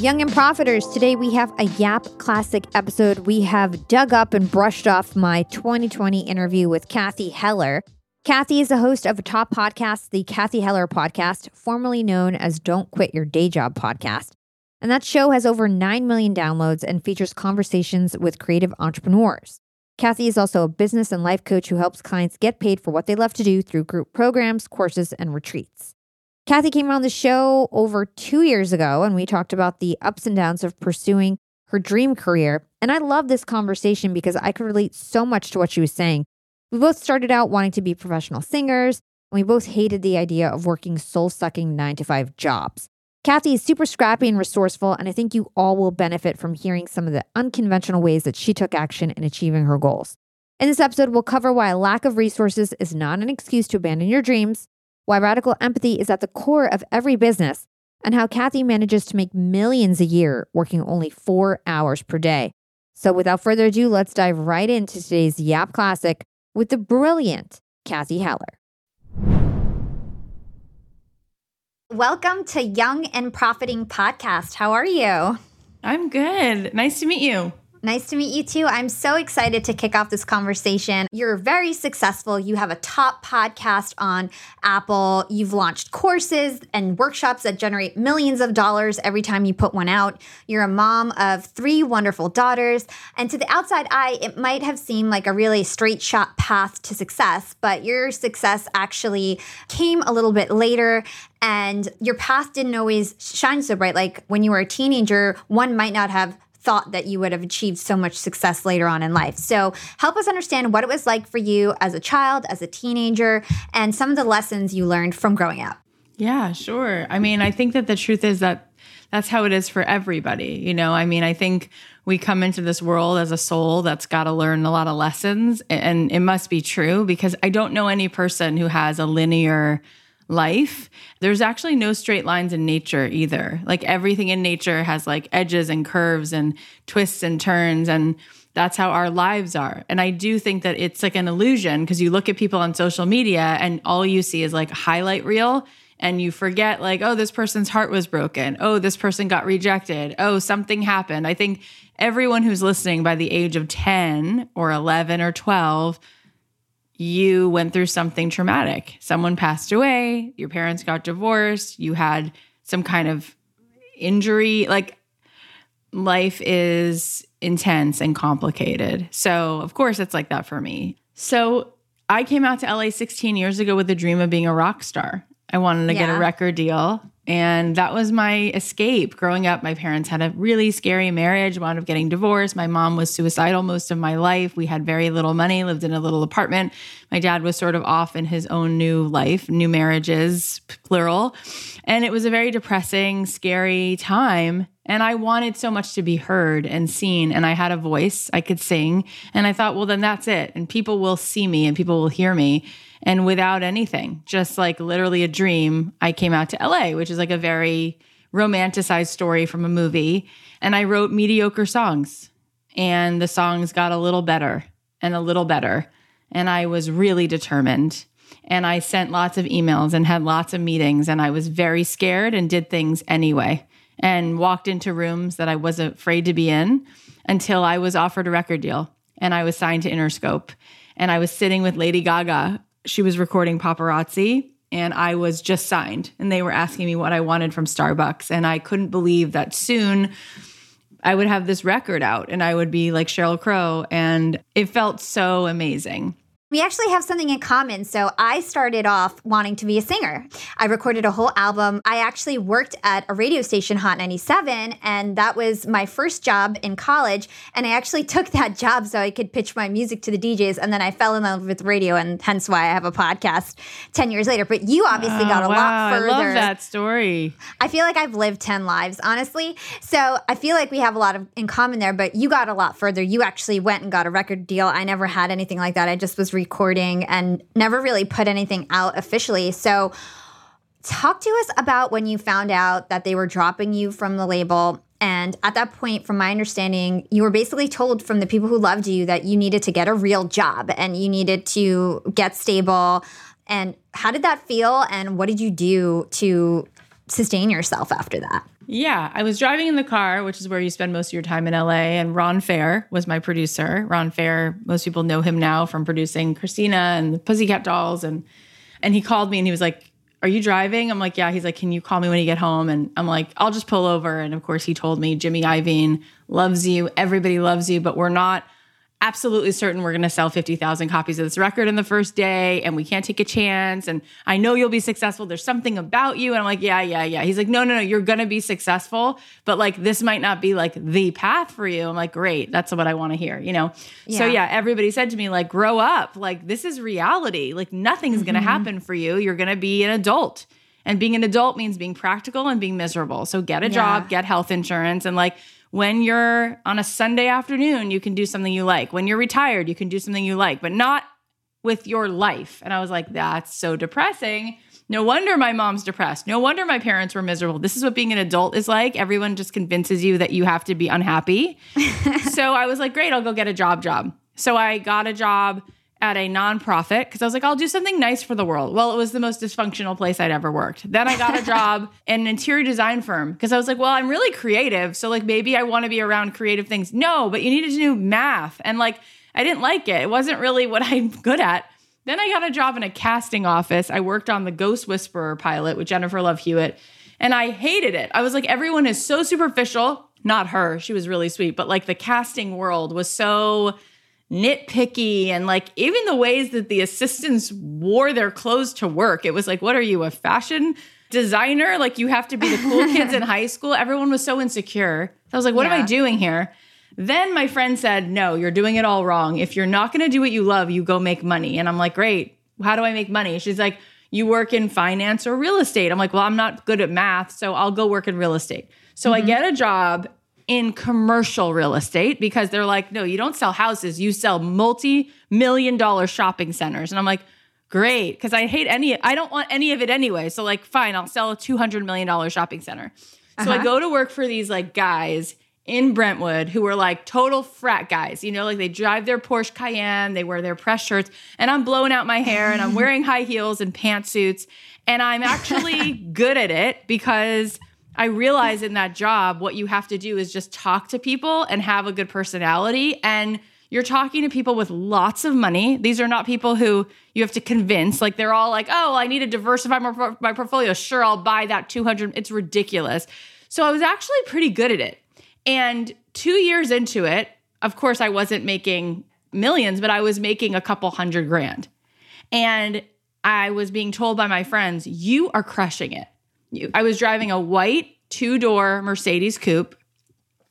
Young and Profiters, today we have a Yap Classic episode. We have dug up and brushed off my 2020 interview with Cathy Heller. Cathy is the host of a top podcast, the Cathy Heller Podcast, formerly known as Don't Quit Your Day Job Podcast. And that show has over 9 million downloads and features conversations with creative entrepreneurs. Cathy is also a business and life coach who helps clients get paid for what they love to do through group programs, courses, and retreats. Cathy came on the show over two years ago, and we talked about the ups and downs of pursuing her dream career. And I love this conversation because I could relate so much to what she was saying. We both started out wanting to be professional singers, and we both hated the idea of working soul sucking nine to five jobs. Cathy is super scrappy and resourceful, and I think you all will benefit from hearing some of the unconventional ways that she took action in achieving her goals. In this episode, we'll cover why a lack of resources is not an excuse to abandon your dreams, why radical empathy is at the core of every business, and how Cathy manages to make millions a year working only four hours per day. So, without further ado, let's dive right into today's Yap Classic with the brilliant Cathy Heller. Welcome to Young and Profiting Podcast. How are you? I'm good. Nice to meet you. Nice to meet you too. I'm so excited to kick off this conversation. You're very successful. You have a top podcast on Apple. You've launched courses and workshops that generate millions of dollars every time you put one out. You're a mom of three wonderful daughters. And to the outside eye, it might have seemed like a really straight shot path to success, but your success actually came a little bit later and your path didn't always shine so bright. Like when you were a teenager, one might not have thought that you would have achieved so much success later on in life. So, help us understand what it was like for you as a child, as a teenager, and some of the lessons you learned from growing up. Yeah, sure. I mean, I think that the truth is that that's how it is for everybody. You know, I mean, I think we come into this world as a soul that's got to learn a lot of lessons, and it must be true because I don't know any person who has a linear life, there's actually no straight lines in nature either. Like everything in nature has like edges and curves and twists and turns and that's how our lives are. And I do think that it's like an illusion because you look at people on social media and all you see is like highlight reel and you forget like oh this person's heart was broken. Oh this person got rejected. Oh something happened. I think everyone who's listening by the age of 10 or 11 or 12 you went through something traumatic. Someone passed away, your parents got divorced, you had some kind of injury. Like life is intense and complicated. So, of course, it's like that for me. So, I came out to LA 16 years ago with a dream of being a rock star. I wanted to yeah. get a record deal. And that was my escape. Growing up, my parents had a really scary marriage, wound up getting divorced. My mom was suicidal most of my life. We had very little money, lived in a little apartment. My dad was sort of off in his own new life, new marriages, plural. And it was a very depressing, scary time. And I wanted so much to be heard and seen. And I had a voice, I could sing. And I thought, well, then that's it. And people will see me and people will hear me and without anything, just like literally a dream, I came out to LA, which is like a very romanticized story from a movie. And I wrote mediocre songs, and the songs got a little better and a little better. And I was really determined. And I sent lots of emails and had lots of meetings, and I was very scared and did things anyway and walked into rooms that I wasn't afraid to be in until I was offered a record deal and I was signed to Interscope. And I was sitting with Lady Gaga she was recording paparazzi and I was just signed. And they were asking me what I wanted from Starbucks. And I couldn't believe that soon I would have this record out and I would be like Sheryl Crow. And it felt so amazing. We actually have something in common. So I started off wanting to be a singer. I recorded a whole album. I actually worked at a radio station, Hot 97, and that was my first job in college. And I actually took that job so I could pitch my music to the DJs. And then I fell in love with radio, and hence why I have a podcast 10 years later. But you obviously oh, got a wow, lot further. I love that story. I feel like I've lived 10 lives, honestly. So I feel like we have a lot of in common there, but you got a lot further. You actually went and got a record deal. I never had anything like that. I just was recording and never really put anything out officially. So, talk to us about when you found out that they were dropping you from the label And at that point, from my understanding, you were basically told from the people who loved you that you needed to get a real job and you needed to get stable. And how did that feel? And what did you do to sustain yourself after that? Yeah, I was driving in the car, which is where you spend most of your time in LA. And Ron Fair was my producer. Ron Fair, most people know him now from producing Christina and the Pussycat Dolls. And and he called me and he was like, Are you driving? I'm like, Yeah. He's like, Can you call me when you get home? And I'm like, I'll just pull over. And of course, he told me Jimmy Iovine loves you. Everybody loves you, but we're not absolutely certain we're going to sell 50,000 copies of this record in the first day and we can't take a chance and I know you'll be successful. There's something about you and I'm like yeah yeah yeah. He's like no no no you're going to be successful but like this might not be like the path for you. I'm like great that's what I want to hear you know? Yeah. so yeah. everybody said to me like grow up. Like this is reality. Like nothing's mm-hmm. going to happen for you. You're going to be an adult and being an adult means being practical and being miserable. So get a yeah. job get health insurance and like when you're on a Sunday afternoon, you can do something you like. When you're retired, you can do something you like, but not with your life. And I was like, that's so depressing. No wonder my mom's depressed. No wonder my parents were miserable. This is what being an adult is like. Everyone just convinces you that you have to be unhappy. so I was like, great, I'll go get a job job. So I got a job at a nonprofit because I was like, I'll do something nice for the world. Well, it was the most dysfunctional place I'd ever worked. Then I got a job in an interior design firm because I was like, well, I'm really creative. So, like, maybe I want to be around creative things. No, but you needed to do math. And like, I didn't like it. It wasn't really what I'm good at. Then I got a job in a casting office. I worked on the Ghost Whisperer pilot with Jennifer Love Hewitt, and I hated it. I was like, everyone is so superficial. Not her, she was really sweet, but like the casting world was so nitpicky and like even the ways that the assistants wore their clothes to work. It was like, what are you, a fashion designer? Like you have to be the cool kids in high school. Everyone was so insecure. I was like, what yeah. am I doing here? Then my friend said, no, you're doing it all wrong. If you're not going to do what you love, you go make money. And I'm like, great. How do I make money? She's like, you work in finance or real estate. I'm like, well, I'm not good at math, so I'll go work in real estate. So mm-hmm. I get a job in commercial real estate because they're like, no, you don't sell houses, you sell multi million dollar shopping centers. And I'm like, great, because I hate any, I don't want any of it anyway. So, like, fine, I'll sell a $200 million shopping center. So uh-huh. I go to work for these like guys in Brentwood who are like total frat guys. You know, like they drive their Porsche Cayenne, they wear their press shirts, and I'm blowing out my hair and I'm wearing high heels and pantsuits. And I'm actually good at it because I realize in that job, what you have to do is just talk to people and have a good personality. And you're talking to people with lots of money. These are not people who you have to convince. Like they're all like, oh, I need to diversify my, my portfolio. Sure, I'll buy that 200. It's ridiculous. So I was actually pretty good at it. And two years into it, of course, I wasn't making millions, but I was making a couple hundred grand. And I was being told by my friends, you are crushing it. I was driving a white two door Mercedes coupe.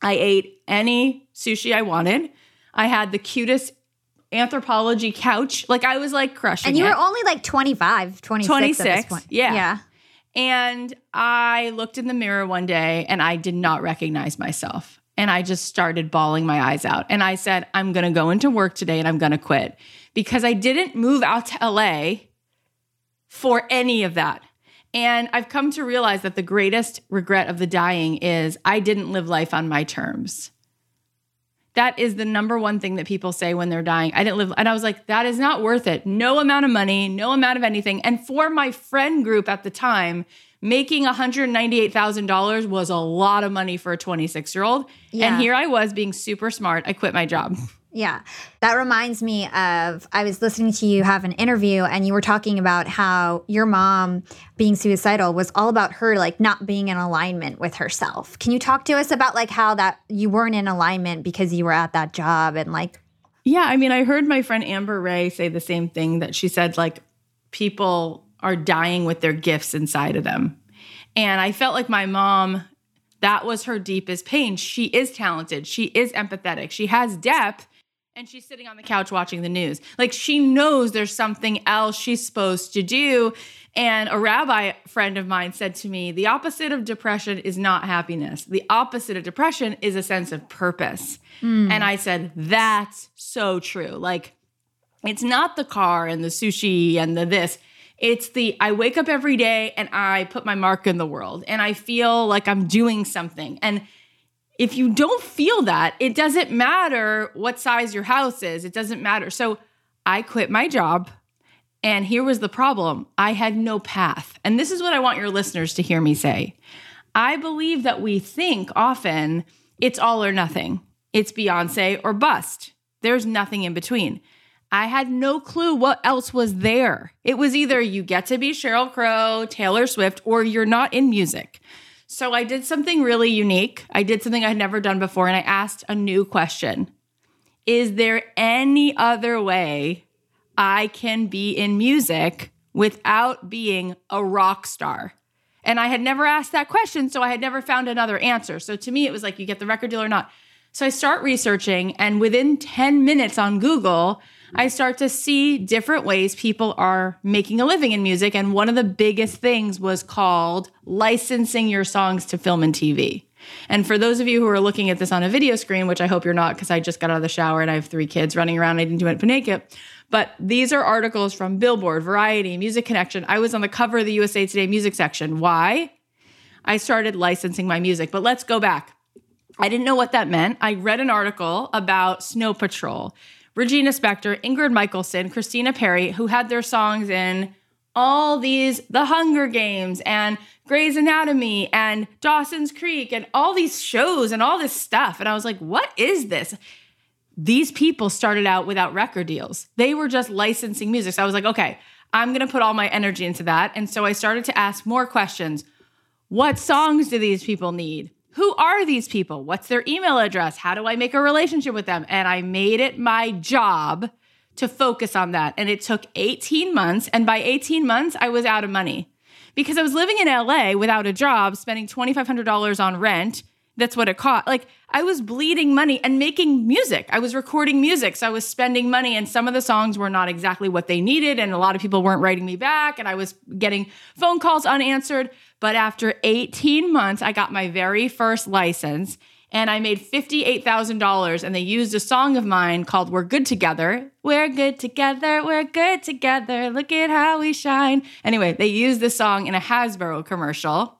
I ate any sushi I wanted. I had the cutest Anthropologie couch. Like I was like crushing And you it. were only like 25, 26, 26 Yeah. Yeah. And I looked in the mirror one day and I did not recognize myself. And I just started bawling my eyes out. And I said, I'm going to go into work today and I'm going to quit because I didn't move out to LA for any of that. And I've come to realize that the greatest regret of the dying is I didn't live life on my terms. That is the number one thing that people say when they're dying. I didn't live, and I was like, that is not worth it. No amount of money, no amount of anything. And for my friend group at the time, making $198,000 was a lot of money for a 26 year old. Yeah. And here I was being super smart. I quit my job. Yeah. That reminds me of I was listening to you have an interview and you were talking about how your mom being suicidal was all about her like not being in alignment with herself. Can you talk to us about like how that you weren't in alignment because you were at that job and like Yeah, I mean, I heard my friend Amber Rae say the same thing that she said like people are dying with their gifts inside of them. And I felt like my mom that was her deepest pain. She is talented. She is empathetic. She has depth and she's sitting on the couch watching the news. Like she knows there's something else she's supposed to do. And a rabbi friend of mine said to me, the opposite of depression is not happiness. The opposite of depression is a sense of purpose. Mm. And I said, that's so true. Like it's not the car and the sushi and the this. It's the I wake up every day and I put my mark in the world and I feel like I'm doing something. And if you don't feel that, it doesn't matter what size your house is. It doesn't matter. So I quit my job. And here was the problem I had no path. And this is what I want your listeners to hear me say. I believe that we think often it's all or nothing, it's Beyonce or bust. There's nothing in between. I had no clue what else was there. It was either you get to be Sheryl Crow, Taylor Swift, or you're not in music. So I did something really unique. I did something I'd never done before, and I asked a new question Is there any other way I can be in music without being a rock star? And I had never asked that question, so I had never found another answer. So to me, it was like, you get the record deal or not. So I start researching, and within 10 minutes on Google, I start to see different ways people are making a living in music. And one of the biggest things was called licensing your songs to film and TV. And for those of you who are looking at this on a video screen, which I hope you're not because I just got out of the shower and I have three kids running around, I didn't do it naked. But these are articles from Billboard, Variety, Music Connection. I was on the cover of the USA Today music section. Why? I started licensing my music. But let's go back. I didn't know what that meant. I read an article about Snow Patrol, Regina Spektor, Ingrid Michaelson, Christina Perri, who had their songs in all these The Hunger Games and Grey's Anatomy and Dawson's Creek and all these shows and all this stuff. And I was like, what is this? These people started out without record deals. They were just licensing music. So I was like, okay, I'm going to put all my energy into that. And so I started to ask more questions. What songs do these people need? Who are these people? What's their email address? How do I make a relationship with them? And I made it my job to focus on that. And it took 18 months. And by 18 months, I was out of money because I was living in LA without a job, spending $2,500 on rent. That's what it cost. Like I was bleeding money and making music. I was recording music. So I was spending money, and some of the songs were not exactly what they needed. And a lot of people weren't writing me back. And I was getting phone calls unanswered. But after 18 months, I got my very first license and I made $58,000 and they used a song of mine called We're Good Together. We're good together, we're good together. Look at how we shine. Anyway, they used the song in a Hasbro commercial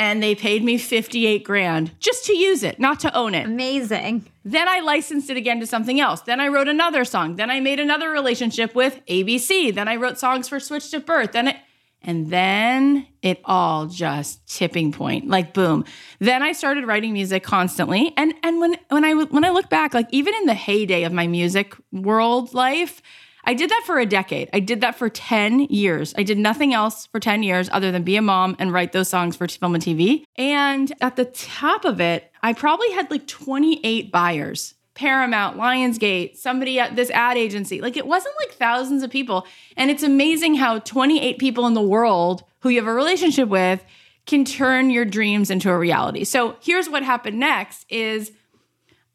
and they paid me 58 grand just to use it, not to own it. Amazing. Then I licensed it again to something else. Then I wrote another song. Then I made another relationship with ABC. Then I wrote songs for Switched at Birth. Then it and then it all just tipping point, like boom. Then I started writing music constantly. And and when when I when I look back, like even in the heyday of my music world life, I did that for a decade. I did that for 10 years. I did nothing else for 10 years other than be a mom and write those songs for film and TV. And at the top of it, I probably had like 28 buyers Paramount, Lionsgate, somebody at this ad agency. Like it wasn't like thousands of people. And it's amazing how 28 people in the world who you have a relationship with can turn your dreams into a reality. So here's what happened next is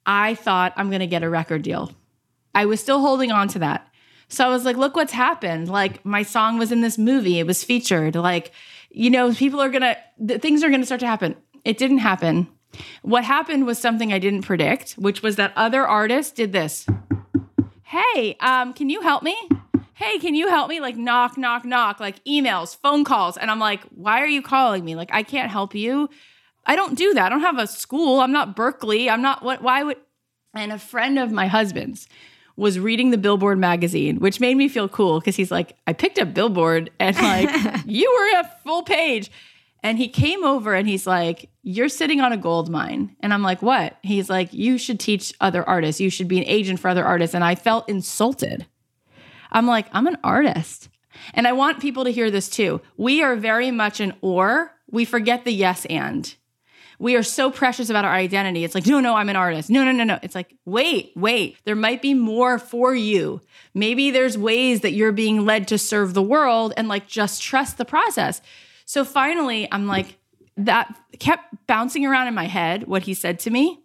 I thought I'm going to get a record deal. I was still holding on to that. So I was like, look what's happened. Like my song was in this movie, it was featured. Like, you know, people are going to, things are to start to happen. It didn't happen. What happened was something I didn't predict, which was that other artists did this. Hey, um, can you help me? Hey, can you help me? Like knock, knock, knock, like emails, phone calls. And I'm like, why are you calling me? Like, I can't help you. I don't do that. I don't have a school. I'm not Berklee. I'm not what why would and a friend of my husband's was reading the Billboard magazine, which made me feel cool because he's like, I picked up Billboard and like you were a full page. And he came over and he's like, You're sitting on a gold mine. And I'm like, What? He's like, You should teach other artists. You should be an agent for other artists. And I felt insulted. I'm like, I'm an artist. And I want people to hear this too. We are very much an or, we forget the yes and. We are so precious about our identity. It's like, no, no, I'm an artist. No, no, no, no. It's like, wait, wait, there might be more for you. Maybe there's ways that you're being led to serve the world and like just trust the process. So finally, I'm like, that kept bouncing around in my head what he said to me.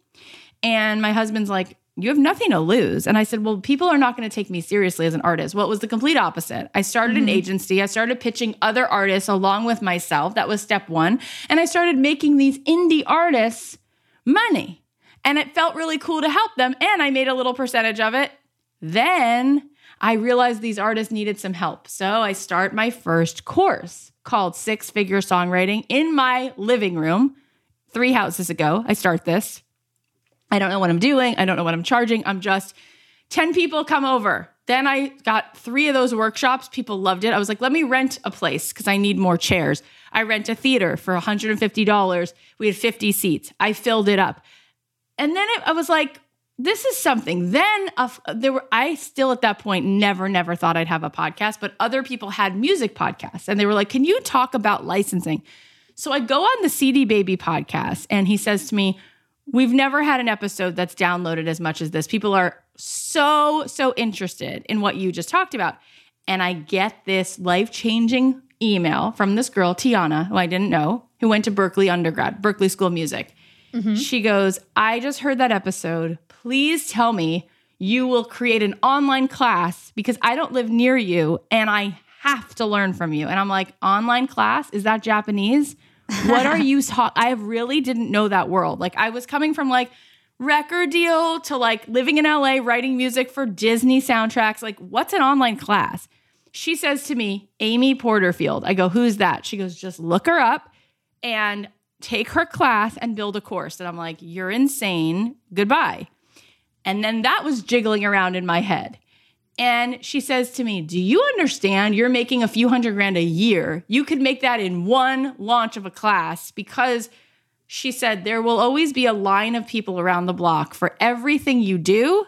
And my husband's like, you have nothing to lose. And I said, well, people are not going to take me seriously as an artist. Well, it was the complete opposite. I started mm-hmm. an agency. I started pitching other artists along with myself. That was step one. And I started making these indie artists money. And it felt really cool to help them. And I made a little percentage of it. Then I realized these artists needed some help. So I start my first course called Six Figure Songwriting in my living room. Three houses ago, I start this. I don't know what I'm doing. I don't know what I'm charging. I'm just 10 people come over. Then I got three of those workshops. People loved it. I was like, let me rent a place because I need more chairs. I rent a theater for $150. We had 50 seats. I filled it up. And then it, I was like, this is something. Then uh, there were I still at that point never never thought I'd have a podcast, but other people had music podcasts and they were like, "Can you talk about licensing?" So I go on the CD Baby podcast and he says to me, "We've never had an episode that's downloaded as much as this. People are so so interested in what you just talked about." And I get this life-changing email from this girl Tiana, who I didn't know, who went to Berklee undergrad, Berklee School of Music. Mm-hmm. She goes, I just heard that episode please tell me you will create an online class because I don't live near you and I have to learn from you. And I'm like, online class? Is that Japanese? What are you talking? I really didn't know that world. Like I was coming from like record deal to like living in LA, writing music for Disney soundtracks. Like, what's an online class? She says to me, Amy Porterfield. I go, who's that? She goes, just look her up and take her class and build a course. And I'm like, you're insane. Goodbye. And then that was jiggling around in my head. And she says to me, Do you understand you're making a few hundred grand a year? You could make that in one launch of a class because she said there will always be a line of people around the block for everything you do.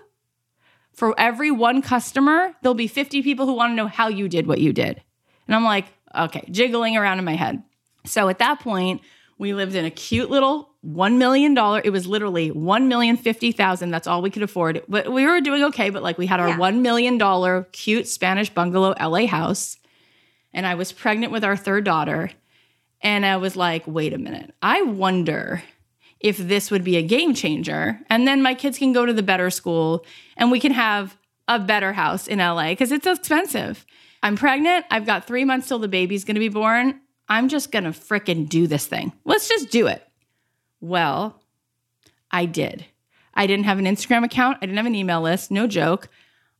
For every one customer, there'll be 50 people who want to know how you did what you did. And I'm like, okay, jiggling around in my head. So at that point, we lived in a cute little $1 million. It was literally 1,050,000. That's all we could afford. But we were doing okay. But like we had our yeah. $1 million cute Spanish bungalow LA house. And I was pregnant with our third daughter. And I was like, wait a minute. I wonder if this would be a game changer. And then my kids can go to the better school and we can have a better house in LA because it's expensive. I'm pregnant. I've got three months till the baby's going to be born. I'm just going to fricking do this thing. Let's just do it. Well, I did. I didn't have an Instagram account. I didn't have an email list. No joke.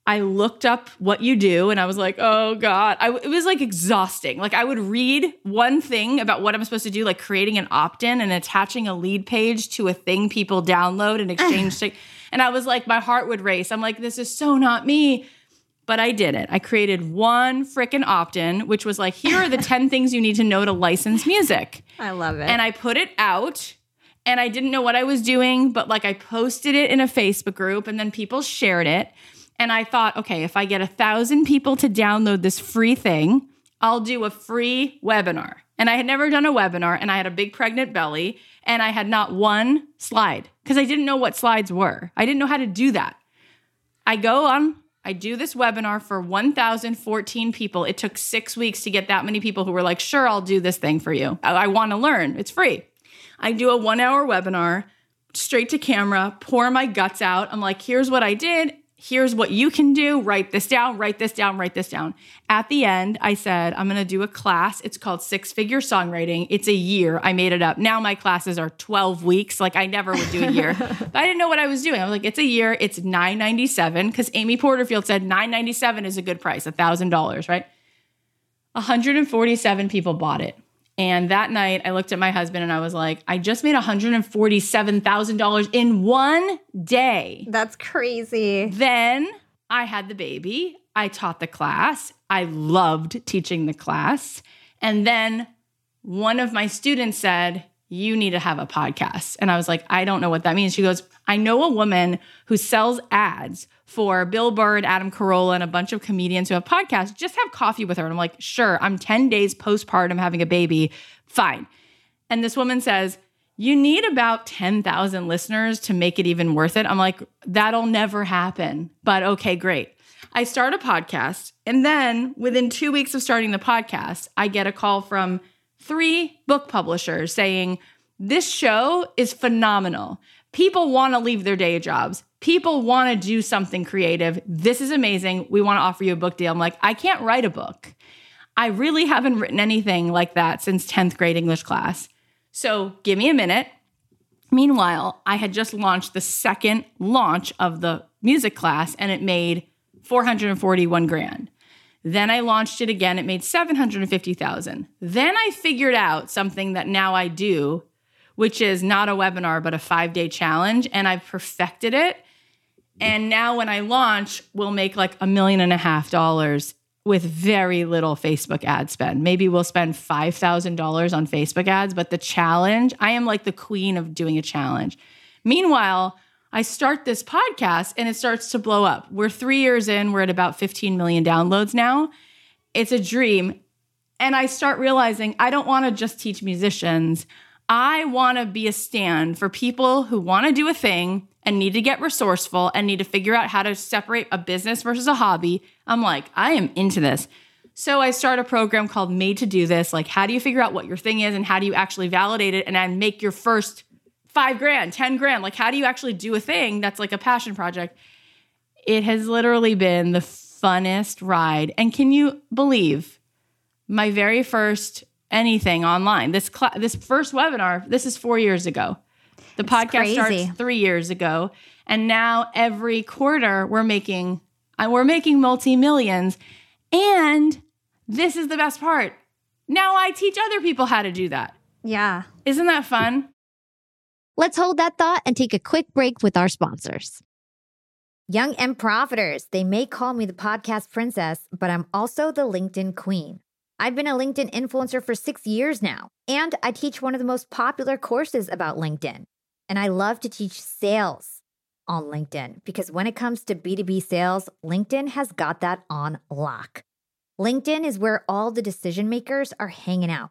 I looked up what you do and I was like, oh God. I, it was like exhausting. Like I would read one thing about what I'm supposed to do, like creating an opt in and attaching a lead page to a thing people download and exchange. and I was like, my heart would race. I'm like, this is so not me. But I did it. I created one freaking opt in, which was like, here are the 10 things you need to know to license music. I love it. And I put it out and I didn't know what I was doing, but like I posted it in a Facebook group and then people shared it. And I thought, okay, if I get a thousand people to download this free thing, I'll do a free webinar. And I had never done a webinar and I had a big pregnant belly and I had not one slide because I didn't know what slides were. I didn't know how to do that. I go on, I do this webinar for 1,014 people. It took six weeks to get that many people who were like, sure, I'll do this thing for you. I, I want to learn. It's free. I do a one hour webinar straight to camera, pour my guts out. I'm like, here's what I did. Here's what you can do. Write this down, write this down, write this down. At the end, I said, I'm going to do a class. It's called Six Figure Songwriting. It's a year. I made it up. Now my classes are 12 weeks. Like I never would do a year. but I didn't know what I was doing. I was like, it's a year. It's 997 because Amy Porterfield said 997 is a good price, $1,000, right? 147 people bought it. And that night, I looked at my husband and I was like, I just made $147,000 in one day. That's crazy. Then I had the baby. I taught the class. I loved teaching the class. And then one of my students said, You need to have a podcast. And I was like, I don't know what that means. She goes, I know a woman who sells ads for Bill Burr Adam Carolla and a bunch of comedians who have podcasts. Just have coffee with her. And I'm like, sure, I'm 10 days postpartum having a baby. Fine. And this woman says, you need about 10,000 listeners to make it even worth it. I'm like, that'll never happen. But okay, great. I start a podcast. And then within two weeks of starting the podcast, I get a call from three book publishers saying, This show is phenomenal. People want to leave their day jobs. People want to do something creative. This is amazing. We want to offer you a book deal. I'm like, I can't write a book. I really haven't written anything like that since 10th grade English class. So give me a minute. Meanwhile, I had just launched the second launch of the music class and it made 441 grand. Then I launched it again, it made 750,000. Then I figured out something that now I do which is not a webinar, but a five day challenge. And I've perfected it. And now when I launch, we'll make like a million and a half dollars with very little Facebook ad spend. Maybe we'll spend $5,000 on Facebook ads, but the challenge, I am like the queen of doing a challenge. Meanwhile, I start this podcast and it starts to blow up. We're three years in, we're at about 15 million downloads now. It's a dream. And I start realizing I don't want to just teach musicians. I want to be a stand for people who want to do a thing and need to get resourceful and need to figure out how to separate a business versus a hobby. I'm like, I am into this. So I start a program called Made to Do This. Like, how do you figure out what your thing is and how do you actually validate it and then make your first five grand, 10 grand? Like, how do you actually do a thing that's like a passion project? It has literally been the funnest ride. And can you believe my very first anything online? This cl- this first webinar, this is 4 years ago. The it's podcast crazy. starts 3 years ago and now every quarter we're making uh, we're making multi-millions and this is the best part. Now I teach other people how to do that. Yeah. Isn't that fun? Let's hold that thought and take a quick break with our sponsors. Young and Profiters, they may call me the podcast princess, but I'm also the LinkedIn queen. I've been a LinkedIn influencer for six years now, and I teach one of the most popular courses about LinkedIn. And I love to teach sales on LinkedIn because when it comes to B2B sales, LinkedIn has got that on lock. LinkedIn is where all the decision makers are hanging out.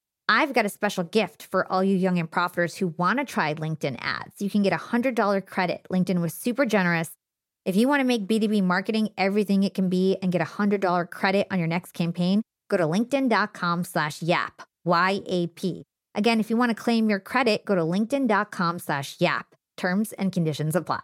I've got a special gift for all you young and profiters who want to try LinkedIn ads. You can get a $100 credit. LinkedIn was super generous. If you want to make B2B marketing everything it can be and get a $100 credit on your next campaign, go to linkedin.com slash YAP, Y-A-P. Again, if you want to claim your credit, go to linkedin.com slash YAP. Terms and conditions apply.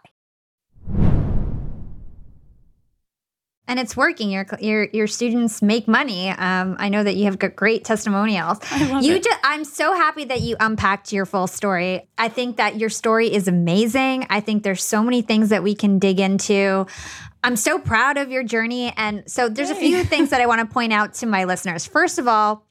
And it's working. Your your your students make money. Um, I know that you have got great testimonials. I love you it. Just, I'm so happy that you unpacked your full story. I think that your story is amazing. I think there's so many things that we can dig into. I'm so proud of your journey, and so there's a few things that I want to point out to my listeners. First of all,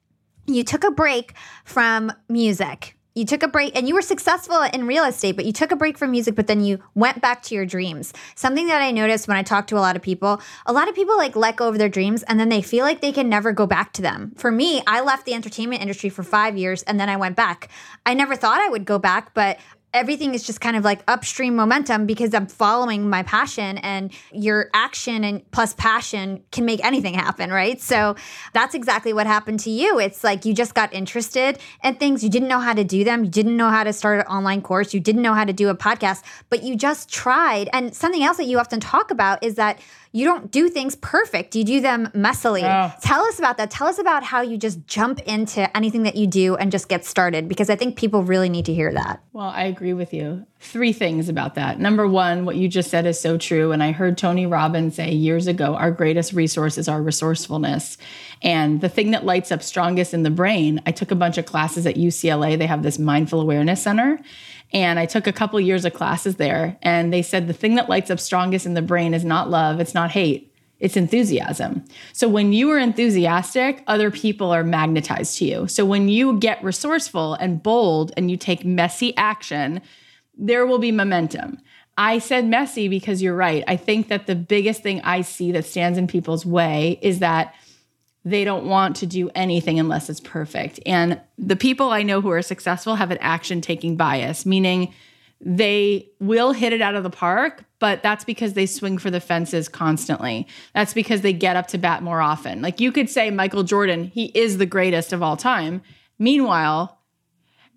you took a break from music you took a break and you were successful in real estate, but you took a break from music, but then you went back to your dreams. Something that I noticed when I talk to a lot of people, a lot of people like let go of their dreams and then they feel like they can never go back to them. For me, I left the entertainment industry for five years and then I went back. I never thought I would go back, but everything is just kind of like upstream momentum because I'm following my passion and your action and plus passion can make anything happen, right? So that's exactly what happened to you. It's like you just got interested in things, you didn't know how to do them, you didn't know how to start an online course, you didn't know how to do a podcast, but you just tried. And something else that you often talk about is that you don't do things perfect. You do them messily. Oh. Tell us about that. Tell us about how you just jump into anything that you do and just get started because I think people really need to hear that. Well, I agree with you. Three things about that. Number one, what you just said is so true. And I heard Tony Robbins say years ago our greatest resource is our resourcefulness. And the thing that lights up strongest in the brain, I took a bunch of classes at UCLA. They have this mindful awareness center. And I took a couple years of classes there. And they said the thing that lights up strongest in the brain is not love, it's not hate, it's enthusiasm. So when you are enthusiastic, other people are magnetized to you. So when you get resourceful and bold and you take messy action, there will be momentum. I said messy because you're right. I think that the biggest thing I see that stands in people's way is that they don't want to do anything unless it's perfect. And the people I know who are successful have an action taking bias, meaning they will hit it out of the park, but that's because they swing for the fences constantly. That's because they get up to bat more often. Like you could say Michael Jordan, he is the greatest of all time. Meanwhile,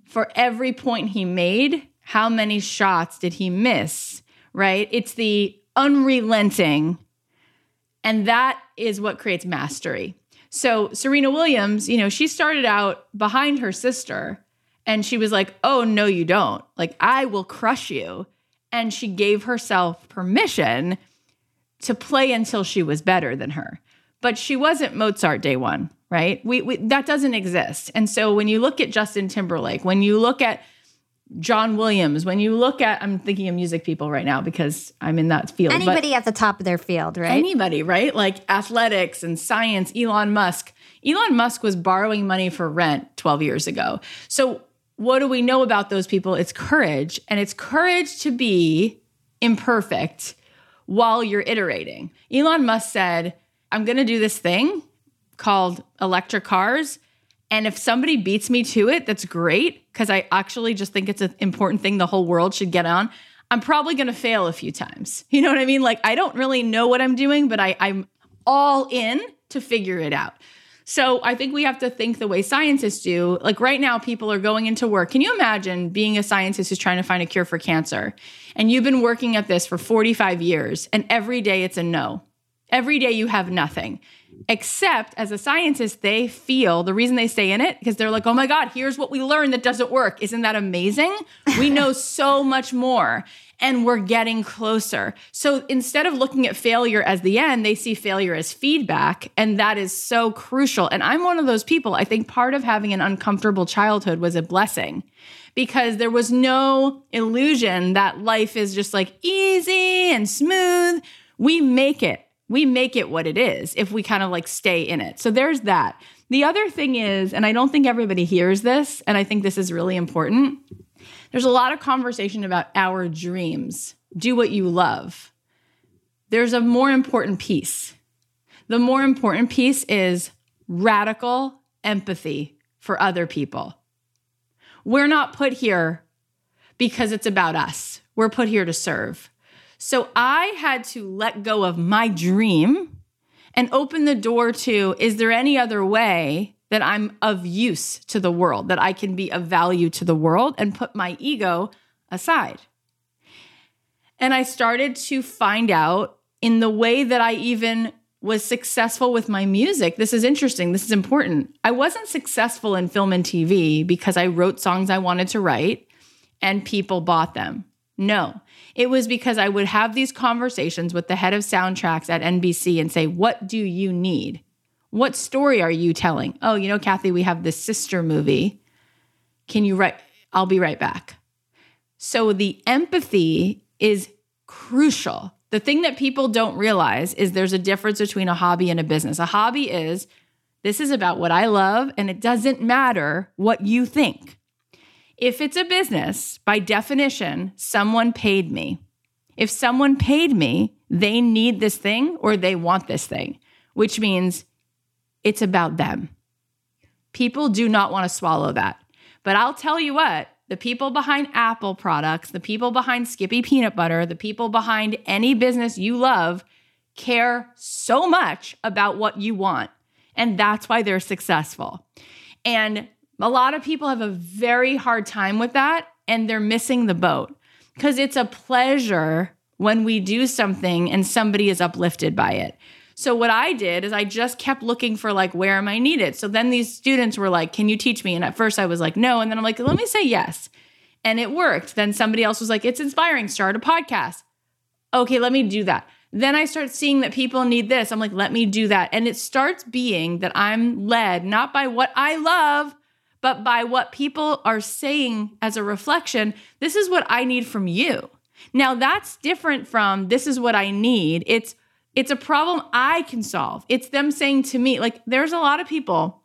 for every point he made, how many shots did he miss? Right? It's the unrelenting. And that is what creates mastery. So Serena Williams, you know, she started out behind her sister and she was like, Oh, no, you don't. Like, I will crush you. And she gave herself permission to play until she was better than her. But she wasn't Mozart day one, right? We, we that doesn't exist. And so when you look at Justin Timberlake, when you look at John Williams, when you look at, I'm thinking of music people right now because I'm in that field. Anybody at the top of their field, right? Anybody, right? Like athletics and science, Elon Musk. Elon Musk was borrowing money for rent 12 years ago. So what do we know about those people? It's courage, and it's courage to be imperfect while you're iterating. Elon Musk said, I'm going to do this thing called electric cars. And if somebody beats me to it, that's great because I actually just think it's an important thing the whole world should get on. I'm probably going to fail a few times. You know what I mean? Like, I don't really know what I'm doing, but I, I'm all in to figure it out. So I think we have to think the way scientists do. Like right now, people are going into work. Can you imagine being a scientist who's trying to find a cure for cancer? And you've been working at this for 45 years, and every day it's a no. Every day you have nothing. Except as a scientist, they feel the reason they stay in it because they're like, oh my God, here's what we learned that doesn't work. Isn't that amazing? We know so much more and we're getting closer. So instead of looking at failure as the end, they see failure as feedback. And that is so crucial. And I'm one of those people. I think part of having an uncomfortable childhood was a blessing because there was no illusion that life is just like easy and smooth. We make it. We make it what it is if we kind of like stay in it. So there's that. The other thing is, and I don't think everybody hears this, and I think this is really important there's a lot of conversation about our dreams. Do what you love. There's a more important piece. The more important piece is radical empathy for other people. We're not put here because it's about us. We're put here to serve. So I had to let go of my dream and open the door to is there any other way that I'm of use to the world, that I can be of value to the world and put my ego aside. And I started to find out in the way that I even was successful with my music. This is interesting. This is important. I wasn't successful in film and TV because I wrote songs I wanted to write and people bought them. No, it was because I would have these conversations with the head of soundtracks at NBC and say, What do you need? What story are you telling? Oh, you know, Cathy, we have this sister movie. Can you write? I'll be right back. So the empathy is crucial. The thing that people don't realize is there's a difference between a hobby and a business. A hobby is this is about what I love, and it doesn't matter what you think. If it's a business, by definition, someone paid me. If someone paid me, they need this thing or they want this thing, which means it's about them. People do not want to swallow that. But I'll tell you what, the people behind Apple products, the people behind Skippy peanut butter, the people behind any business you love care so much about what you want. And that's why they're successful. And a lot of people have a very hard time with that and they're missing the boat because it's a pleasure when we do something and somebody is uplifted by it. So what I did is I just kept looking for like where am I needed. So then these students were like, "Can you teach me?" And at first I was like, "No." And then I'm like, "Let me say yes." And it worked. Then somebody else was like, "It's inspiring. Start a podcast." Okay, let me do that. Then I start seeing that people need this. I'm like, "Let me do that." And it starts being that I'm led not by what I love, but by what people are saying as a reflection. This is what I need from you. Now that's different from this is what I need. It's it's a problem I can solve. It's them saying to me, like, there's a lot of people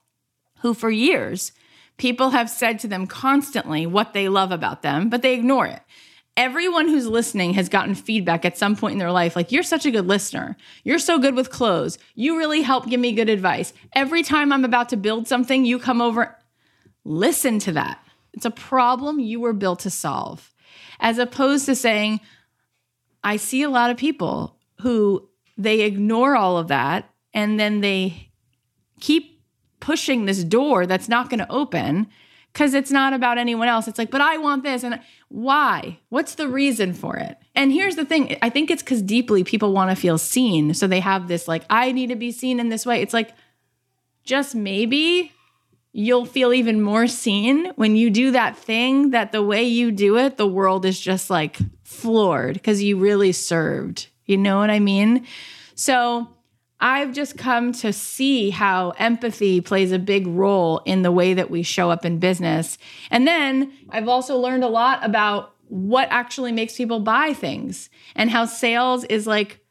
who, for years, people have said to them constantly what they love about them, but they ignore it. Everyone who's listening has gotten feedback at some point in their life like, you're such a good listener. You're so good with clothes. You really help give me good advice. Every time I'm about to build something, you come over. Listen to that. It's a problem you were built to solve. as opposed to saying, I see a lot of people who they ignore all of that and then they keep pushing this door that's not going to open because it's not about anyone else. It's like, but I want this. And why? What's the reason for it? And here's the thing I think it's because deeply people want to feel seen. So they have this, like, I need to be seen in this way. It's like, just maybe you'll feel even more seen when you do that thing that the way you do it, the world is just like floored because you really served. You know what I mean? So I've just come to see how empathy plays a big role in the way that we show up in business. And then I've also learned a lot about what actually makes people buy things and how sales is like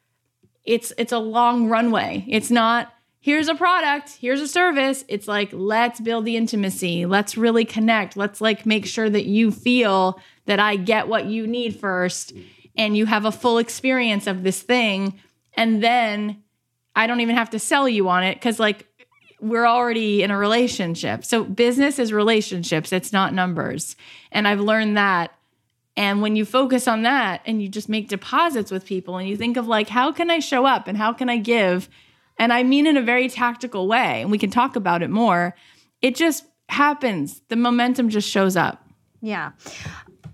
it's it's a long runway. It's not here's a product, here's a service. It's like let's build the intimacy. Let's really connect. Let's like make sure that you feel that I get what you need first and you have a full experience of this thing and then I don't even have to sell you on it because, like, we're already in a relationship. So, business is relationships, it's not numbers. And I've learned that. And when you focus on that and you just make deposits with people and you think of, like, how can I show up and how can I give? And I mean in a very tactical way, and we can talk about it more. It just happens. The momentum just shows up. Yeah.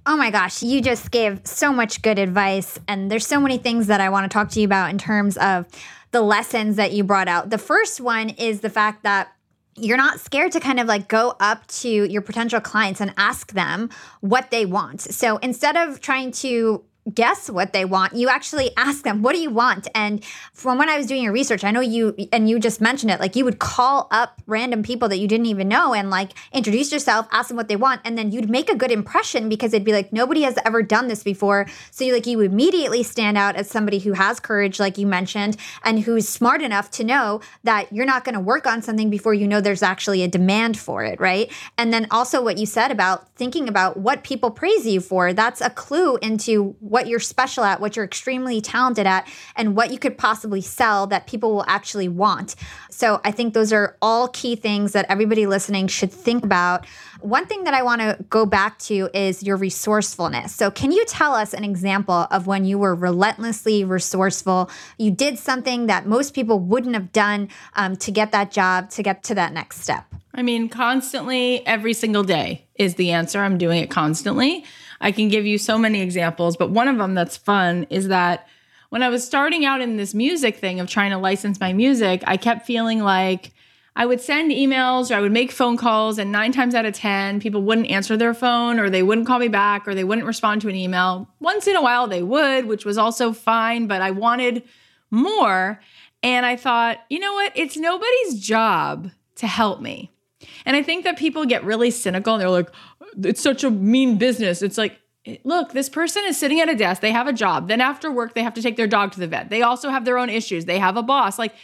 Oh my gosh, you just gave so much good advice. And there's so many things that I want to talk to you about in terms of the lessons that you brought out. The first one is the fact that you're not scared to kind of like go up to your potential clients and ask them what they want. So instead of trying to guess what they want. You actually ask them, what do you want? And from when I was doing your research, I know you, and you just mentioned it, like you would call up random people that you didn't even know and like introduce yourself, ask them what they want. And then you'd make a good impression because it'd be like, nobody has ever done this before. So you like, you immediately stand out as somebody who has courage, like you mentioned, and who's smart enough to know that you're not going to work on something before you know there's actually a demand for it. Right. And then also what you said about thinking about what people praise you for, that's a clue into what you're special at, what you're extremely talented at, and what you could possibly sell that people will actually want. So I think those are all key things that everybody listening should think about. One thing that I want to go back to is your resourcefulness. So, can you tell us an example of when you were relentlessly resourceful? You did something that most people wouldn't have done um, to get that job, to get to that next step. I mean, constantly, every single day is the answer. I'm doing it constantly. I can give you so many examples, but one of them that's fun is that when I was starting out in this music thing of trying to license my music, I kept feeling like I would send emails or I would make phone calls, and nine times out of 10, people wouldn't answer their phone or they wouldn't call me back or they wouldn't respond to an email. Once in a while, they would, which was also fine, but I wanted more. And I thought, you know what? It's nobody's job to help me. And I think that people get really cynical and they're like, it's such a mean business. It's like, eh, look, this person is sitting at a desk, they have a job. Then after work, they have to take their dog to the vet. They also have their own issues. They have a boss. Like,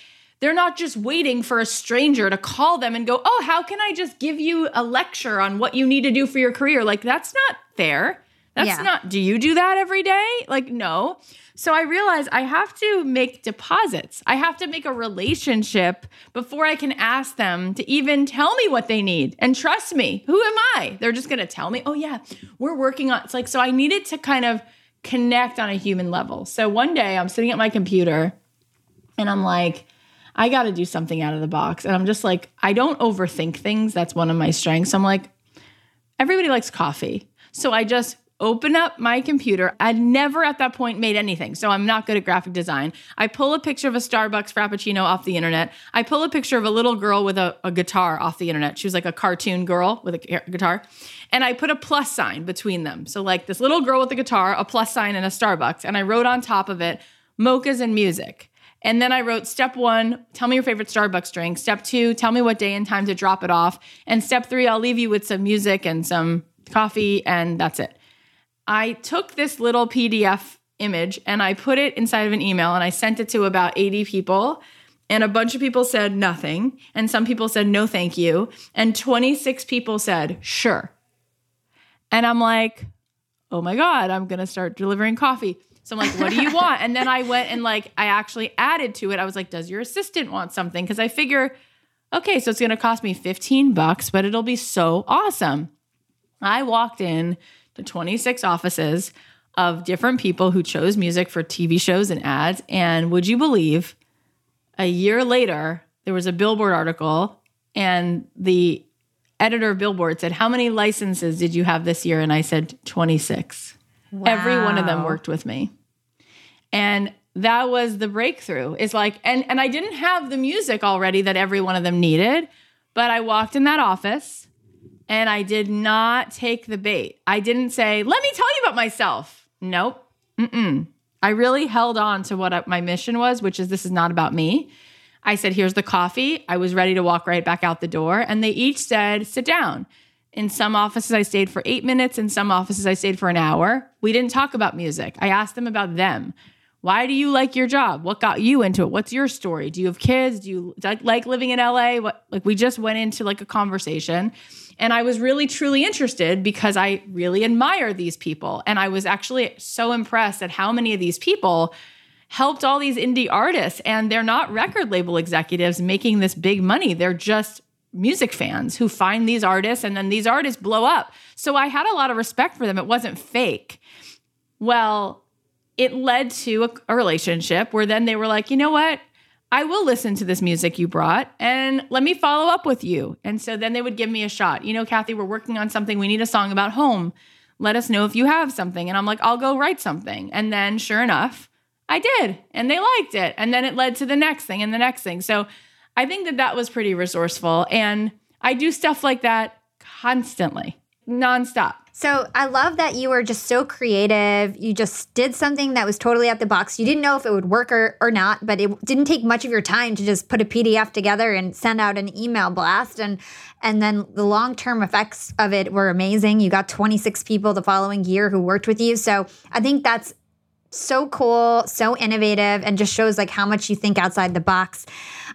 they're not just waiting for a stranger to call them and go, Oh, how can I just give you a lecture on what you need to do for your career? Like, that's not fair. That's yeah. not, do you do that every day? Like, no. So I realized I have to make deposits. I have to make a relationship before I can ask them to even tell me what they need. And trust me, who am I? They're just going to tell me, oh, yeah, we're working on it's like, so I needed to kind of connect on a human level. So one day I'm sitting at my computer and I'm like, I got to do something out of the box. And I'm just like, I don't overthink things. That's one of my strengths. I'm like, everybody likes coffee. So I just open up my computer. I'd never at that point made anything, so I'm not good at graphic design. I pull a picture of a Starbucks Frappuccino off the internet. I pull a picture of a little girl with a, a guitar off the internet. She was like a cartoon girl with a guitar. And I put a plus sign between them. So, like this little girl with a guitar, a plus sign, and a Starbucks. And I wrote on top of it, mochas and music. And then I wrote step one, tell me your favorite Starbucks drink. Step two, tell me what day and time to drop it off. And step three, I'll leave you with some music and some coffee, and that's it. I took this little PDF image and I put it inside of an email and I sent it to about 80 people. And a bunch of people said nothing. And some people said no, thank you. And 26 people said sure. And I'm like, oh my God, I'm going to start delivering coffee. So I'm like, what do you want? And then I went and like, I actually added to it. I was like, does your assistant want something? Because I figure, okay, so it's going to cost me 15 bucks, but it'll be so awesome. I walked in the 26 offices of different people who chose music for TV shows and ads. And would you believe, a year later, there was a Billboard article, and the editor of Billboard said, How many licenses did you have this year? And I said, 26. Wow. Every one of them worked with me. And that was the breakthrough. It's like, and and I didn't have the music already that every one of them needed, but I walked in that office and I did not take the bait. I didn't say, "Let me tell you about myself." Nope. Mm-mm. I really held on to what my mission was, which is this is not about me. I said, "Here's the coffee." I was ready to walk right back out the door, and they each said, "Sit down." In some offices, I stayed for eight minutes. In some offices, I stayed for an hour. We didn't talk about music. I asked them about them. Why do you like your job? What got you into it? What's your story? Do you have kids? Do you like living in LA? What like we just went into like a conversation and I was really truly interested because I really admire these people and I was actually so impressed at how many of these people helped all these indie artists and they're not record label executives making this big money. They're just music fans who find these artists and then these artists blow up. So I had a lot of respect for them. It wasn't fake. Well, it led to a, a relationship where then they were like, you know what? I will listen to this music you brought and let me follow up with you. And so then they would give me a shot. You know, Cathy, we're working on something. We need a song about home. Let us know if you have something. And I'm like, I'll go write something. And then sure enough, I did. And they liked it. And then it led to the next thing and the next thing. So I think that that was pretty resourceful. And I do stuff like that constantly, nonstop. So I love that you were just so creative. You just did something that was totally out the box. You didn't know if it would work or, or not, but it didn't take much of your time to just put a PDF together and send out an email blast. And and then the long-term effects of it were amazing. You got 26 people the following year who worked with you. So I think that's so cool, so innovative, and just shows like how much you think outside the box.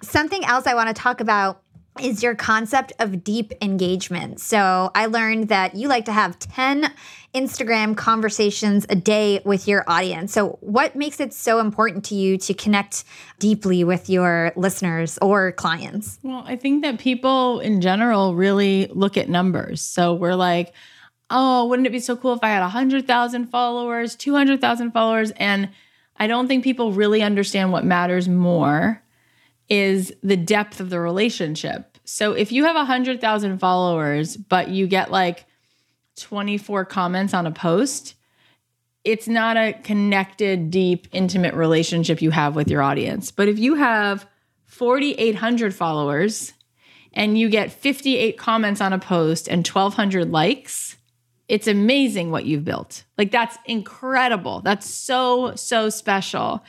Something else I want to talk about is your concept of deep engagement. So I learned that you like to have 10 Instagram conversations a day with your audience. So, what makes it so important to you to connect deeply with your listeners or clients? Well, I think that people in general really look at numbers. So, we're like, oh, wouldn't it be so cool if I had 100,000 followers, 200,000 followers? And I don't think people really understand what matters more is the depth of the relationship. So if you have 100,000 followers, but you get like 24 comments on a post, it's not a connected, deep, intimate relationship you have with your audience. But if you have 4,800 followers and you get 58 comments on a post and 1,200 likes, it's amazing what you've built. Like, that's incredible. That's so, so special.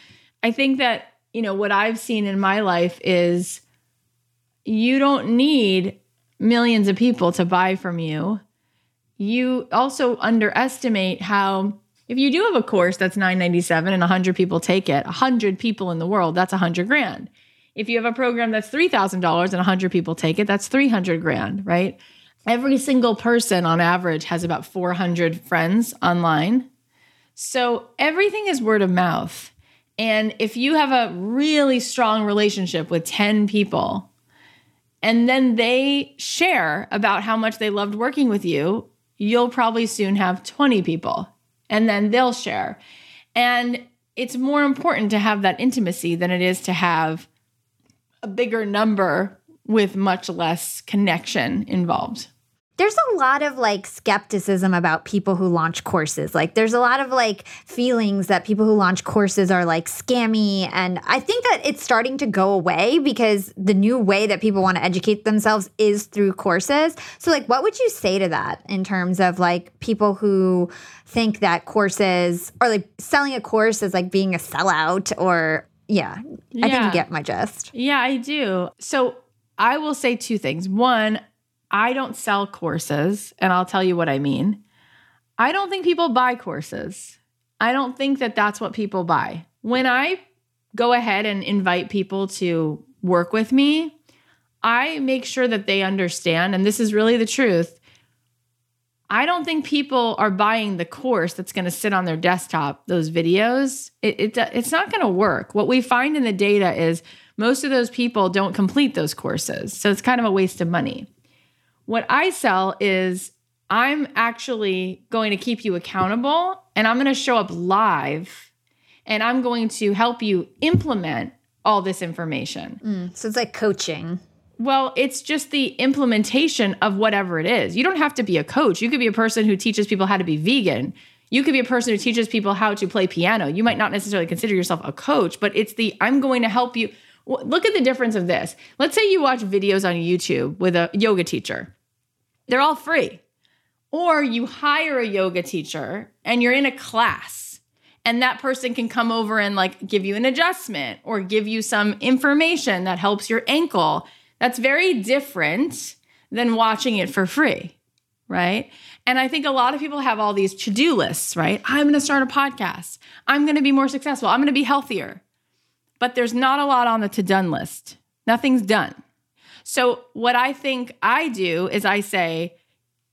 I think that you know, what I've seen in my life is you don't need millions of people to buy from you. You also underestimate how if you do have a course that's 997 and 100 people take it, 100 people in the world, that's 100 grand. If you have a program that's $3,000 and 100 people take it, that's 300 grand, right? Every single person on average has about 400 friends online. So everything is word of mouth. And if you have a really strong relationship with 10 people, and then they share about how much they loved working with you, you'll probably soon have 20 people, and then they'll share. And it's more important to have that intimacy than it is to have a bigger number with much less connection involved there's a lot of like skepticism about people who launch courses. Like there's a lot of like feelings that people who launch courses are like scammy and I think that it's starting to go away because the new way that people want to educate themselves is through courses. So like what would you say to that in terms of like people who think that courses or like selling a course is like being a sellout or yeah, yeah. I think you get my gist. Yeah, I do. So I will say two things. One, I don't sell courses, and I'll tell you what I mean. I don't think people buy courses. I don't think that that's what people buy. When I go ahead and invite people to work with me, I make sure that they understand, and this is really the truth. I don't think people are buying the course that's going to sit on their desktop, those videos. It, it it's not going to work. What we find in the data is most of those people don't complete those courses. So it's kind of a waste of money. What I sell is I'm actually going to keep you accountable and I'm going to show up live and I'm going to help you implement all this information. Mm, so it's like coaching. Well, it's just the implementation of whatever it is. You don't have to be a coach. You could be a person who teaches people how to be vegan. You could be a person who teaches people how to play piano. You might not necessarily consider yourself a coach, but it's the I'm going to help you. Look at the difference of this. Let's say you watch videos on YouTube with a yoga teacher, they're all free. Or you hire a yoga teacher and you're in a class and that person can come over and like give you an adjustment or give you some information that helps your ankle. That's very different than watching it for free, right? And I think a lot of people have all these to do lists, right? I'm going to start a podcast. I'm going to be more successful. I'm going to be healthier. But there's not a lot on the to done list. Nothing's done. So, what I think I do is I say,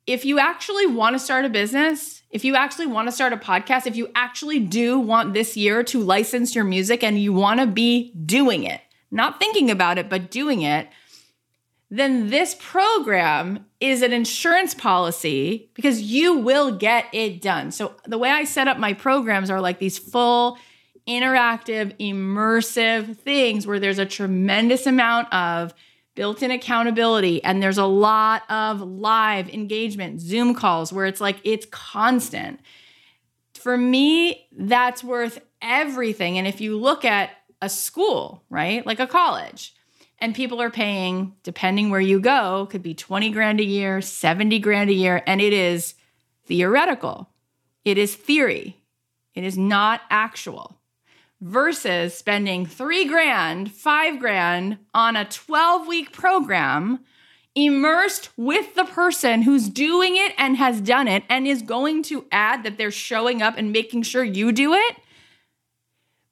if you actually want to start a business, if you actually want to start a podcast, if you actually do want this year to license your music and you want to be doing it, not thinking about it, but doing it, then this program is an insurance policy because you will get it done. So, the way I set up my programs are like these full, interactive, immersive things where there's a tremendous amount of built in accountability, and there's a lot of live engagement, Zoom calls where it's like it's constant. For me, that's worth everything. And if you look at a school, right, like a college, and people are paying, depending where you go, could be 20 grand a year, 70 grand a year, and it is theoretical. It is theory. It is not actual versus spending three grand, five grand on a 12 week program immersed with the person who's doing it and has done it and is going to add that they're showing up and making sure you do it.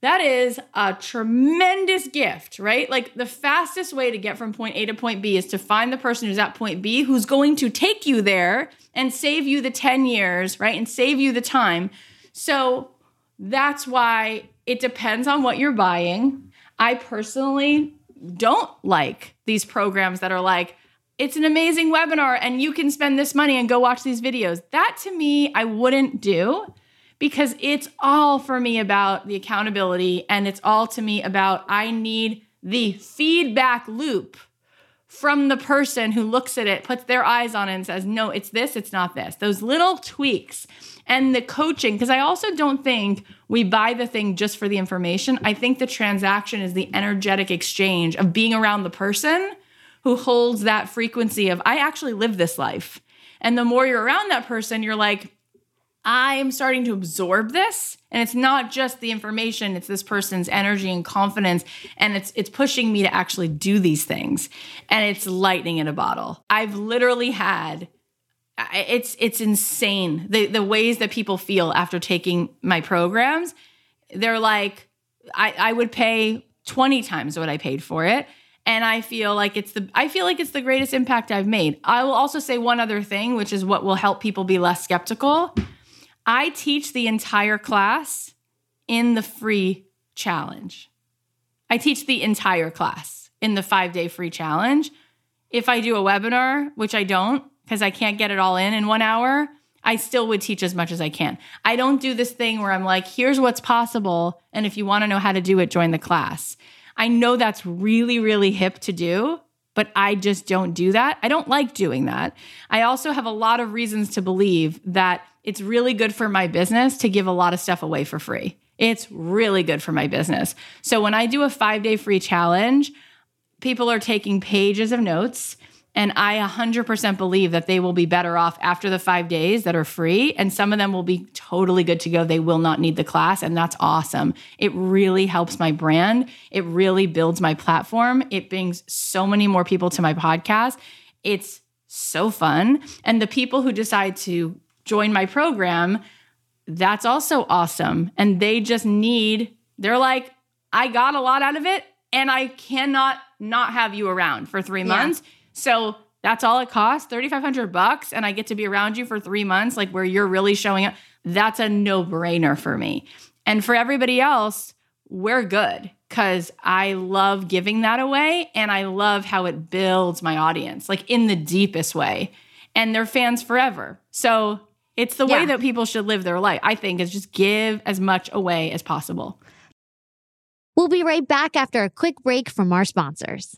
That is a tremendous gift, right? Like the fastest way to get from point A to point B is to find the person who's at point B who's going to take you there and save you the 10 years, right? And save you the time. So that's why it depends on what you're buying. I personally don't like these programs that are like, it's an amazing webinar and you can spend this money and go watch these videos. That to me, I wouldn't do because it's all for me about the accountability and it's all to me about I need the feedback loop from the person who looks at it, puts their eyes on it, and says, no, it's this, it's not this. Those little tweaks and the coaching, because I also don't think we buy the thing just for the information. I think the transaction is the energetic exchange of being around the person who holds that frequency of, I actually live this life. And the more you're around that person, you're like, I'm starting to absorb this and it's not just the information it's this person's energy and confidence and it's it's pushing me to actually do these things and it's lightning in a bottle. I've literally had it's it's insane the the ways that people feel after taking my programs. They're like I I would pay 20 times what I paid for it and I feel like it's the I feel like it's the greatest impact I've made. I will also say one other thing which is what will help people be less skeptical I teach the entire class in the free challenge. I teach the entire class in the five day free challenge. If I do a webinar, which I don't because I can't get it all in in one hour, I still would teach as much as I can. I don't do this thing where I'm like, here's what's possible. And if you want to know how to do it, join the class. I know that's really, really hip to do, but I just don't do that. I don't like doing that. I also have a lot of reasons to believe that it's really good for my business to give a lot of stuff away for free. It's really good for my business. So when I do a five day free challenge, people are taking pages of notes. And I 100% believe that they will be better off after the five days that are free. And some of them will be totally good to go. They will not need the class. And that's awesome. It really helps my brand. It really builds my platform. It brings so many more people to my podcast. It's so fun. And the people who decide to join my program, that's also awesome. And they just need, they're like, I got a lot out of it and I cannot not have you around for three yeah. So that's all it costs 3500 bucks and i get to be around you for three months like where you're really showing up that's a no-brainer for me and for everybody else we're good because i love giving that away and i love how it builds my audience like in the deepest way and they're fans forever. So it's the Yeah. way that people should live their life, I think, is just give as much away as possible. We'll be right back after a quick break from our sponsors.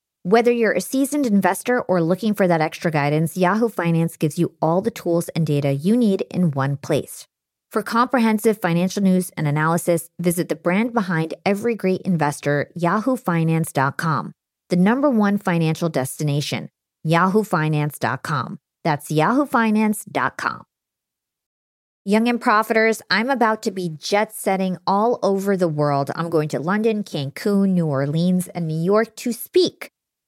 Whether you're a seasoned investor or looking for that extra guidance, Yahoo Finance gives you all the tools and data you need in one place. For comprehensive financial news and analysis, visit the brand behind every great investor, yahoofinance.com, the number one financial destination, yahoofinance.com. That's yahoofinance.com. Young and profiters, I'm about to be jet setting all over the world. I'm going to London, Cancun, New Orleans, and New York to speak.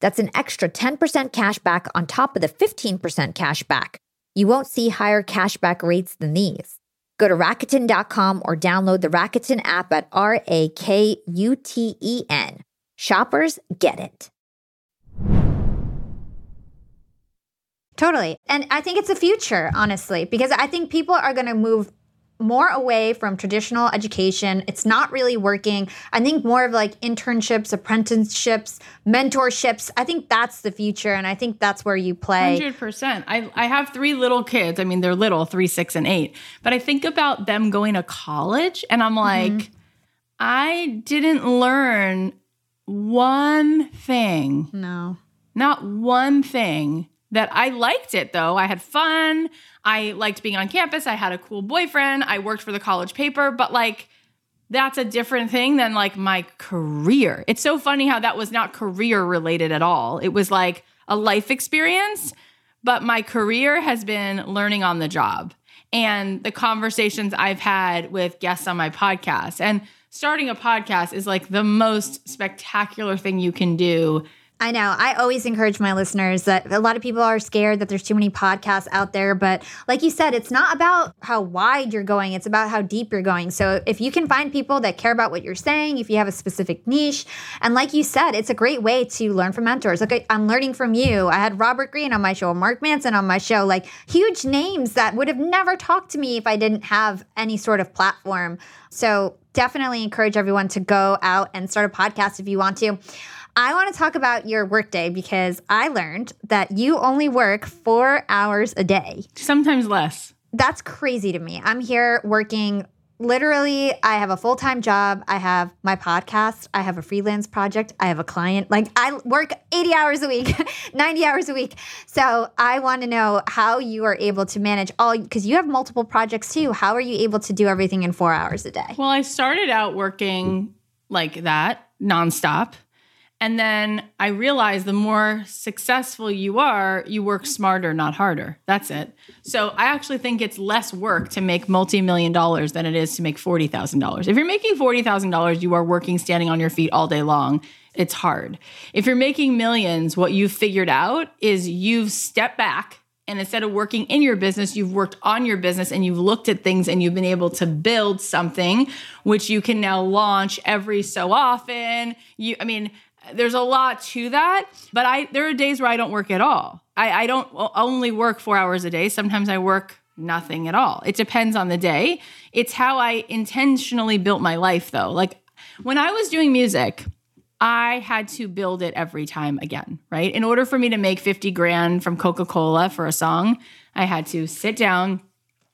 That's an extra 10% cash back on top of the 15% cash back. You won't see higher cashback rates than these. Go to Rakuten.com or download the Rakuten app at R A K U T E N. Shoppers get it. Totally. And I think it's the future, honestly, because I think people are going to move more away from traditional education. It's not really working. I think more of like internships, apprenticeships, mentorships. I think that's the future. And I think that's where you play. Hundred percent. I I have three little kids. I mean, they're little, three, six, and eight. But I think about them going to college, and I'm mm-hmm. like, I didn't learn one thing, No. not one thing. That I liked it though. I had fun. I liked being on campus. I had a cool boyfriend. I worked for the college paper, but like that's a different thing than like my career. It's so funny how that was not career related at all. It was like a life experience, but my career has been learning on the job and the conversations I've had with guests on my podcast. And starting a podcast is like the most spectacular thing you can do. I know. I always encourage my listeners that a lot of people are scared that there's too many podcasts out there. But like you said, it's not about how wide you're going, it's about how deep you're going. So if you can find people that care about what you're saying, if you have a specific niche, and like you said, it's a great way to learn from mentors. Okay, I'm learning from you. I had Robert Greene on my show, Mark Manson on my show, like huge names that would have never talked to me if I didn't have any sort of platform. So definitely encourage everyone to go out and start a podcast if you want to. I want to talk about your workday because I learned that you only work four hours a day. Sometimes less. That's crazy to me. I'm here working literally I have a full-time job, I have my podcast, I have a freelance project, I have a client. Like I work 80 hours a week, 90 hours a week. So I want to know how you are able to manage all because you have multiple projects too. How are you able to do everything in 4 hours a day? Well, I started out working like that nonstop. And then I realized the more successful you are, you work smarter, not harder. That's it. So I actually think it's less work to make multi million dollars than it is to make $40,000. If you're making $40,000, you are working standing on your feet all day long. It's hard. If you're making millions, what you've figured out is you've stepped back and instead of working in your business, you've worked on your business and you've looked at things and you've been able to build something which you can now launch every so often. You, I mean, there's a lot to that, but I there are days where I don't work at all. I, I don't only work four hours a day. Sometimes I work nothing at all. It depends on the day. It's how I intentionally built my life though. Like when I was doing music, I had to build it every time again, right? In order for me to make 50 grand from Coca Cola for a song, I had to sit down,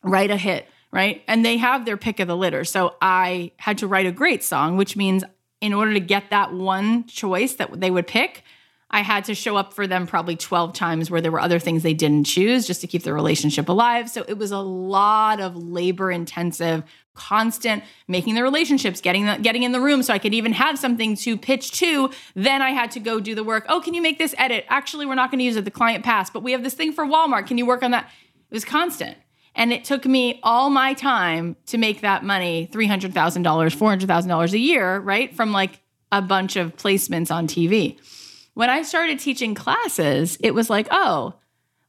write a hit, right? And they have their pick of the litter. So I had to write a great song, which means in order to get that one choice that they would pick, I had to show up for them probably 12 times where there were other things they didn't choose just to keep the relationship alive. So it was a lot of labor intensive, constant making the relationships, getting the, getting in the room so I could even have something to pitch to. Then I had to go do the work. Oh, can you make this edit? Actually, we're not going to use it. The client passed, but we have this thing for Walmart. Can you work on that? It was constant. And it took me all my time to make that money $300,000, $400,000 a year, right? From like a bunch of placements on TV. When I started teaching classes, it was like, oh,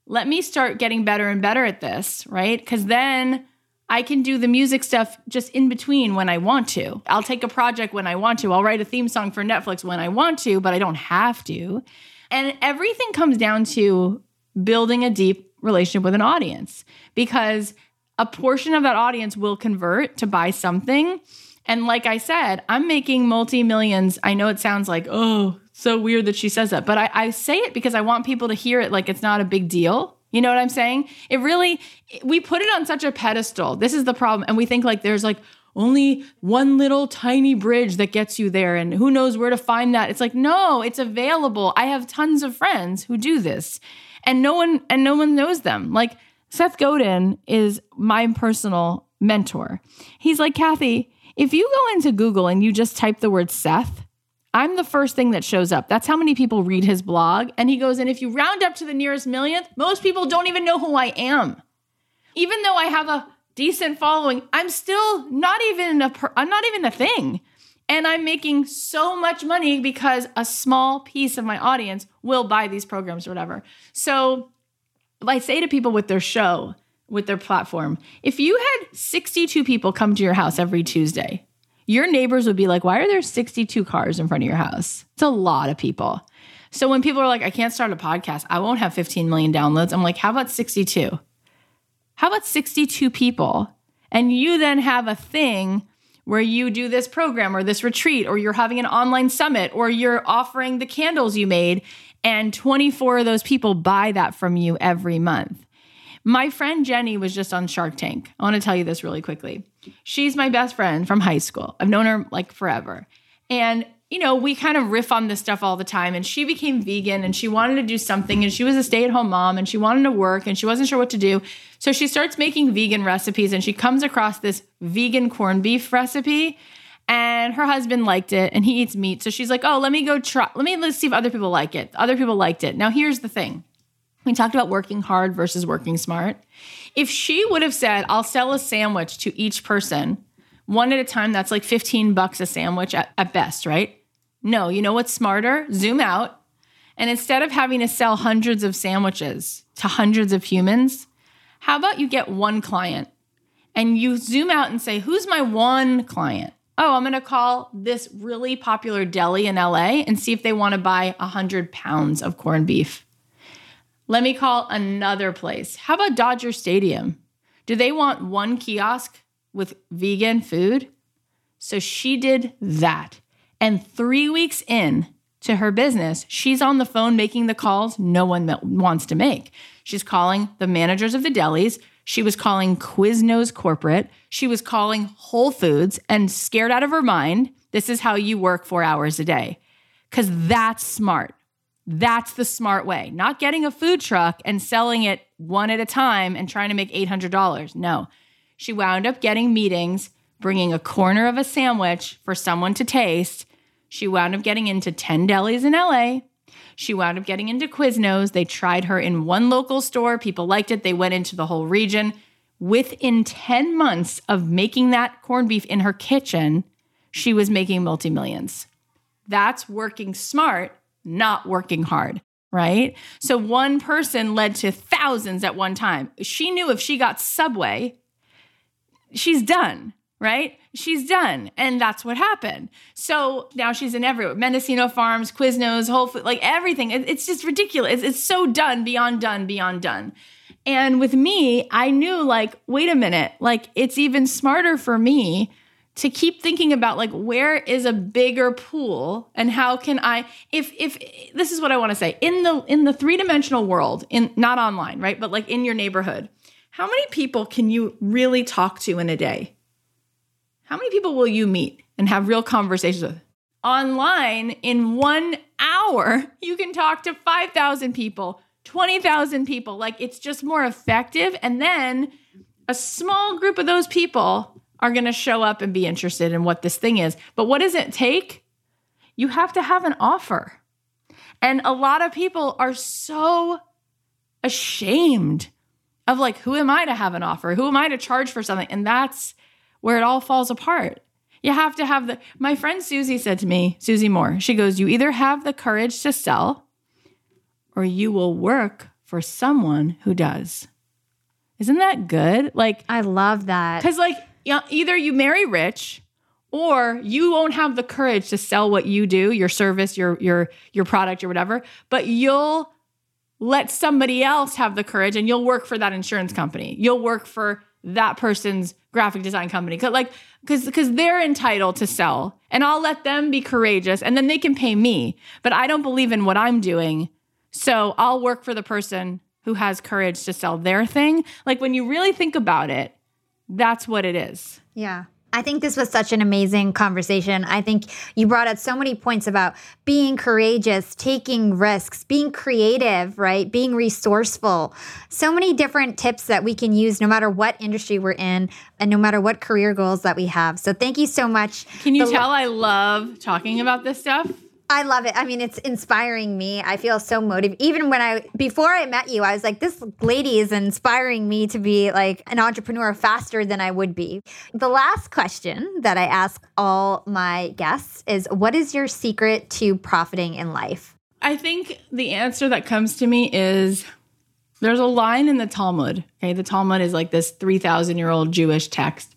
let me start getting better and better at this, right? Because then I can do the music stuff just in between when I want to. I'll take a project when I want to. I'll write a theme song for Netflix when I want to, but I don't have to. And everything comes down to building a deep relationship with an audience because a portion of that audience will convert to buy something. And like I said, I'm making multi millions. I know it sounds like, oh, so weird that she says that, but I, I, say it because I want people to hear it like it's not a big deal. You know what I'm saying? It really, we put it on such a pedestal. This is the problem. And we think like there's like only one little tiny bridge that gets you there and who knows where to find that. It's like, no, it's available. I have tons of friends who do this and no one and no one knows them. Like Seth Godin is my personal mentor. He's like, Cathy, if you go into Google and you just type the word Seth, I'm the first thing that shows up. That's how many people read his blog. And he goes, and if you round up to the nearest millionth, most people don't even know who I am. Even though I have a decent following, I'm still not even a per- I'm not even a thing. And I'm making so much money because a small piece of my audience will buy these programs or whatever. So I say to people with their show, with their platform, if you had 62 people come to your house every Tuesday, your neighbors would be like, why are there 62 cars in front of your house? It's a lot of people. So when people are like, I can't start a podcast, I won't have 15 million downloads. I'm like, how about 62? How about 62 people? And you then have a thing where you do this program or this retreat, or you're having an online summit, or you're offering the candles you made, and 24 of those people buy that from you every month. My friend Jenny was just on Shark Tank. I want to tell you this really quickly. She's my best friend from high school. I've known her like forever. And you know, we kind of riff on this stuff all the time. And she became vegan and she wanted to do something. And she was a stay at home mom and she wanted to work and she wasn't sure what to do. So she starts making vegan recipes and she comes across this vegan corned beef recipe. And her husband liked it and he eats meat. So she's like, oh, let me go try, let me let's see if other people like it. Other people liked it. Now, here's the thing we talked about working hard versus working smart. If she would have said, I'll sell a sandwich to each person, one at a time, that's like 15 bucks a sandwich at, at best, right? No, you know what's smarter? Zoom out. And instead of having to sell hundreds of sandwiches to hundreds of humans, how about you get one client and you zoom out and say, Who's my one client? Oh, I'm going to call this really popular deli in LA and see if they want to buy 100 pounds of corned beef. Let me call another place. How about Dodger Stadium? Do they want one kiosk with vegan food? So she did that. And three weeks in to her business, she's on the phone making the calls no one wants to make. She's calling the managers of the delis. She was calling Quiznos corporate. She was calling Whole Foods and scared out of her mind. This is how you work four hours a day. Because that's smart. That's the smart way. Not getting a food truck and selling it one at a time and trying to make $800. No. She wound up getting meetings, bringing a corner of a sandwich for someone to taste. She wound up getting into 10 delis in LA. She wound up getting into Quiznos. They tried her in one local store. People liked it. They went into the whole region. Within 10 months of making that corned beef in her kitchen, she was making multi millions. That's working smart not working hard, right? So one person led to thousands at one time. She knew if she got Subway, she's done, right? She's done. And that's what happened. So now she's in everywhere Mendocino Farms, Quiznos, Whole Food, like everything. it's just ridiculous. It's so done, beyond done, beyond done. And with me, I knew like, wait a minute, like it's even smarter for me to keep thinking about like where is a bigger pool and how can i if if this is what i want to say in the in the three-dimensional world in not online right but like in your neighborhood how many people can you really talk to in a day how many people will you meet and have real conversations with online in 1 hour you can talk to 5000 people 20000 people like it's just more effective and then a small group of those people are going to show up and be interested in what this thing is. But what does it take? You have to have an offer. And a lot of people are so ashamed of like, who am I to have an offer? Who am I to charge for something? And that's where it all falls apart. You have to have the. My friend Susie said to me, Susie Moore, she goes, You either have the courage to sell or you will work for someone who does. Isn't that good? Like, I love that. Because, like, either you marry rich or you won't have the courage to sell what you do, your service, your your your product, or whatever, but you'll let somebody else have the courage and you'll work for that insurance company. You'll work for that person's graphic design company. Cause like cuz cuz they're entitled to sell and I'll let them be courageous and then they can pay me. But I don't believe in what I'm doing. So I'll work for the person who has courage to sell their thing. Like when you really think about it, that's what it is. Yeah. I think this was such an amazing conversation. I think you brought up so many points about being courageous, taking risks, being creative, right? Being resourceful. So many different tips that we can use no matter what industry we're in and no matter what career goals that we have. So thank you so much. Can you the tell I love talking about this stuff? I love it. I mean, it's inspiring me. I feel so motivated. Even when I, before I met you, I was like, this lady is inspiring me to be like an entrepreneur faster than I would be. The last question that I ask all my guests is what is your secret to profiting in life? I think the answer that comes to me is there's a line in the Talmud. Okay. The Talmud is like this 3,000 year old Jewish text.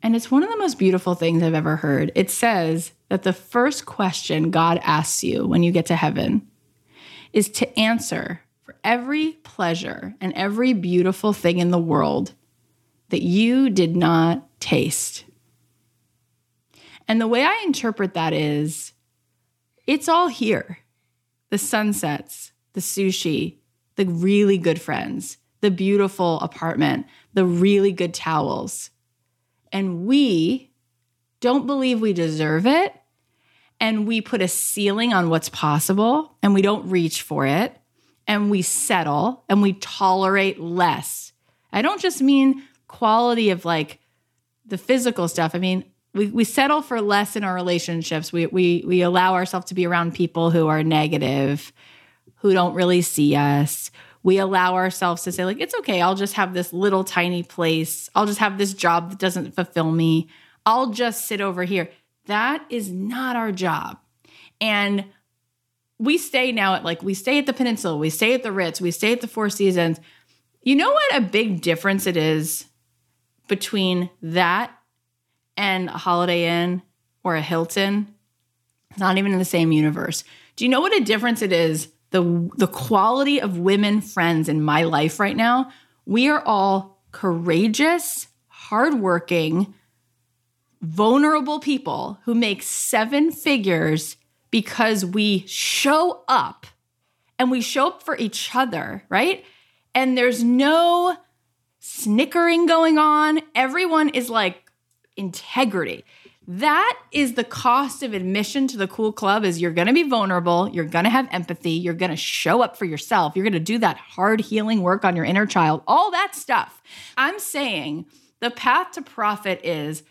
And it's one of the most beautiful things I've ever heard. It says, that the first question God asks you when you get to heaven is to answer for every pleasure and every beautiful thing in the world that you did not taste. And the way I interpret that is it's all here the sunsets, the sushi, the really good friends, the beautiful apartment, the really good towels. And we don't believe we deserve it and we put a ceiling on what's possible and we don't reach for it and we settle and we tolerate less. I don't just mean quality of like the physical stuff. I mean, we, we settle for less in our relationships. We, we, we allow ourselves to be around people who are negative, who don't really see us. We allow ourselves to say, like, it's okay. I'll just have this little tiny place. I'll just have this job that doesn't fulfill me. I'll just sit over here. That is not our job. And we stay now at like, we stay at the Peninsula, we stay at the Ritz, we stay at the Four Seasons. You know what a big difference it is between that and a Holiday Inn or a Hilton? It's Not even in the same universe. Do you know what a difference it is? The, the quality of women friends in my life right now, we are all courageous, hardworking, vulnerable people who make seven figures because we show up and we show up for each other, right? And there's no snickering going on. Everyone is like integrity. That is the cost of admission to the cool club is you're going to be vulnerable, you're going to have empathy, you're going to show up for yourself, you're going to do that hard healing work on your inner child, all that stuff. I'm saying the path to profit is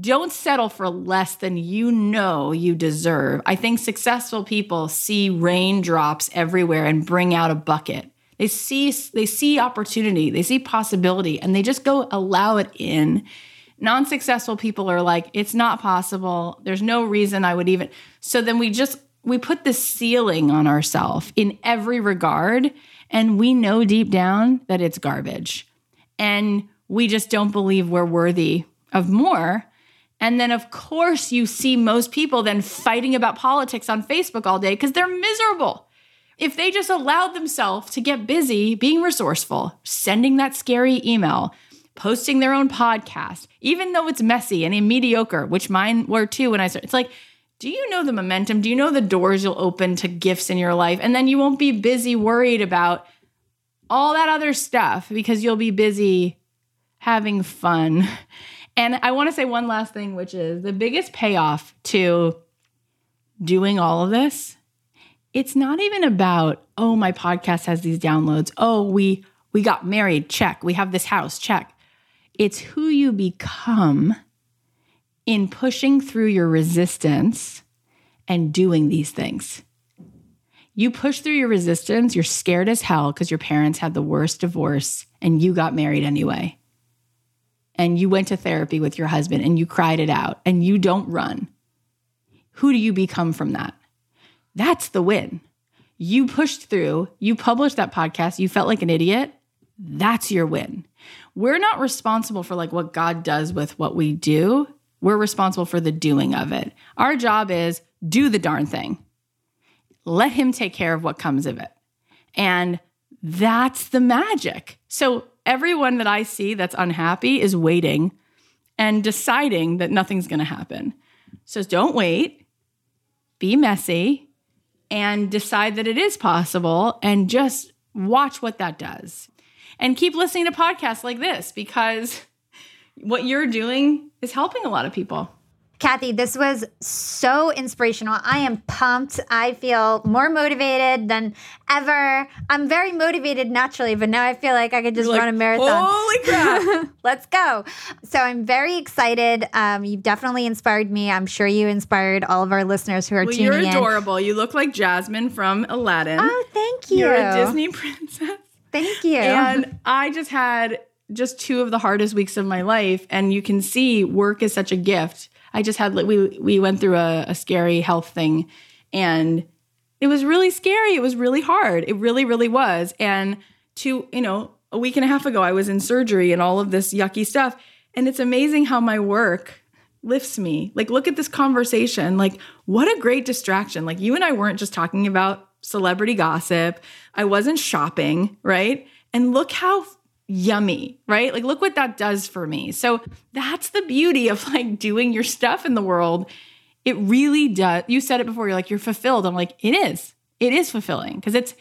don't settle for less than you know you deserve. I think successful people see raindrops everywhere and bring out a bucket. They see they see opportunity, they see possibility and they just go allow it in. Non-successful people are like it's not possible. There's no reason I would even So then we just we put this ceiling on ourselves in every regard and we know deep down that it's garbage. And we just don't believe we're worthy of more. And then, of course, you see most people then fighting about politics on Facebook all day because they're miserable. If they just allowed themselves to get busy being resourceful, sending that scary email, posting their own podcast, even though it's messy and mediocre, which mine were too when I started, it's like, do you know the momentum? Do you know the doors you'll open to gifts in your life? And then you won't be busy worried about all that other stuff because you'll be busy having fun. And I want to say one last thing, which is the biggest payoff to doing all of this. It's not even about, oh, my podcast has these downloads. Oh, we we got married, check. We have this house, check. It's who you become in pushing through your resistance and doing these things. You push through your resistance, you're scared as hell because your parents had the worst divorce and you got married anyway and you went to therapy with your husband and you cried it out and you don't run, who do you become from that? That's the win. You pushed through, you published that podcast, you felt like an idiot. That's your win. We're not responsible for like what God does with what we do. We're responsible for the doing of it. Our job is do the darn thing. Let him take care of what comes of it. And that's the magic. So everyone that I see that's unhappy is waiting and deciding that nothing's going to happen. So don't wait, be messy, and decide that it is possible and just watch what that does. And keep listening to podcasts like this because what you're doing is helping a lot of people. Cathy, this was so inspirational. I am pumped. I feel more motivated than ever. I'm very motivated naturally, but now I feel like I could just You're run like, a marathon. Holy crap. Let's go. So I'm very excited. Um, you've definitely inspired me. I'm sure you inspired all of our listeners who are well, tuning in. you're in. adorable. You look like Jasmine from Aladdin. Oh, thank you. You're a Disney princess. Thank you. And I just had just two of the hardest weeks of my life. And you can see work is such a gift. I just had we we went through a, a scary health thing, and it was really scary. It was really hard. It really, really was. And to you know, a week and a half ago, I was in surgery and all of this yucky stuff. And it's amazing how my work lifts me. Like, look at this conversation. Like, what a great distraction. Like, you and I weren't just talking about celebrity gossip. I wasn't shopping, right? And look how yummy, right? Like, look what that does for me. So, that's the beauty of like doing your stuff in the world. It really does. You said it before, you're like, you're fulfilled. I'm like, it is. It is fulfilling because it's,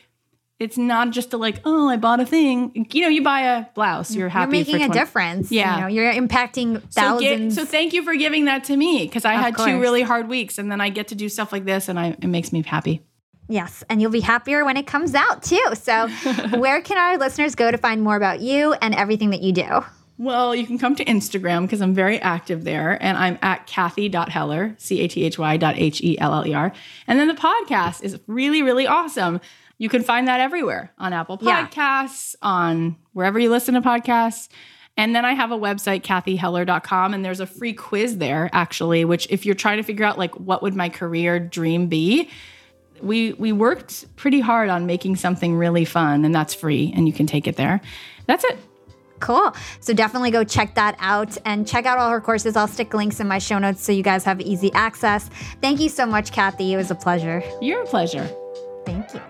it's not just a like, oh, I bought a thing. You know, you buy a blouse, you're happy. You're making for a difference. Yeah. You know, you're impacting So, thousands. get, so thank you for giving that to me because I Of had course. two really hard weeks, and then I get to do stuff like this, and I, it makes me happy. Yes, and you'll be happier when it comes out too. So, where can our listeners go to find more about you and everything that you do? Well, you can come to Instagram because I'm very active there, and I'm at Cathy.Heller, C A T H Y dot H E L L E R. And then the podcast is really, really awesome. You can find that everywhere on Apple Yeah. Podcasts, on wherever you listen to podcasts. And then I have a website, cathyheller.com, and there's a free quiz there, actually, which if you're trying to figure out like what would my career dream be, we we worked pretty hard on making something really fun, and that's free, and you can take it there. That's it. Cool. So definitely go check that out and check out all her courses. I'll stick links in my show notes so you guys have easy access. Thank you so much, Cathy. It was a pleasure. You're a pleasure. Thank you.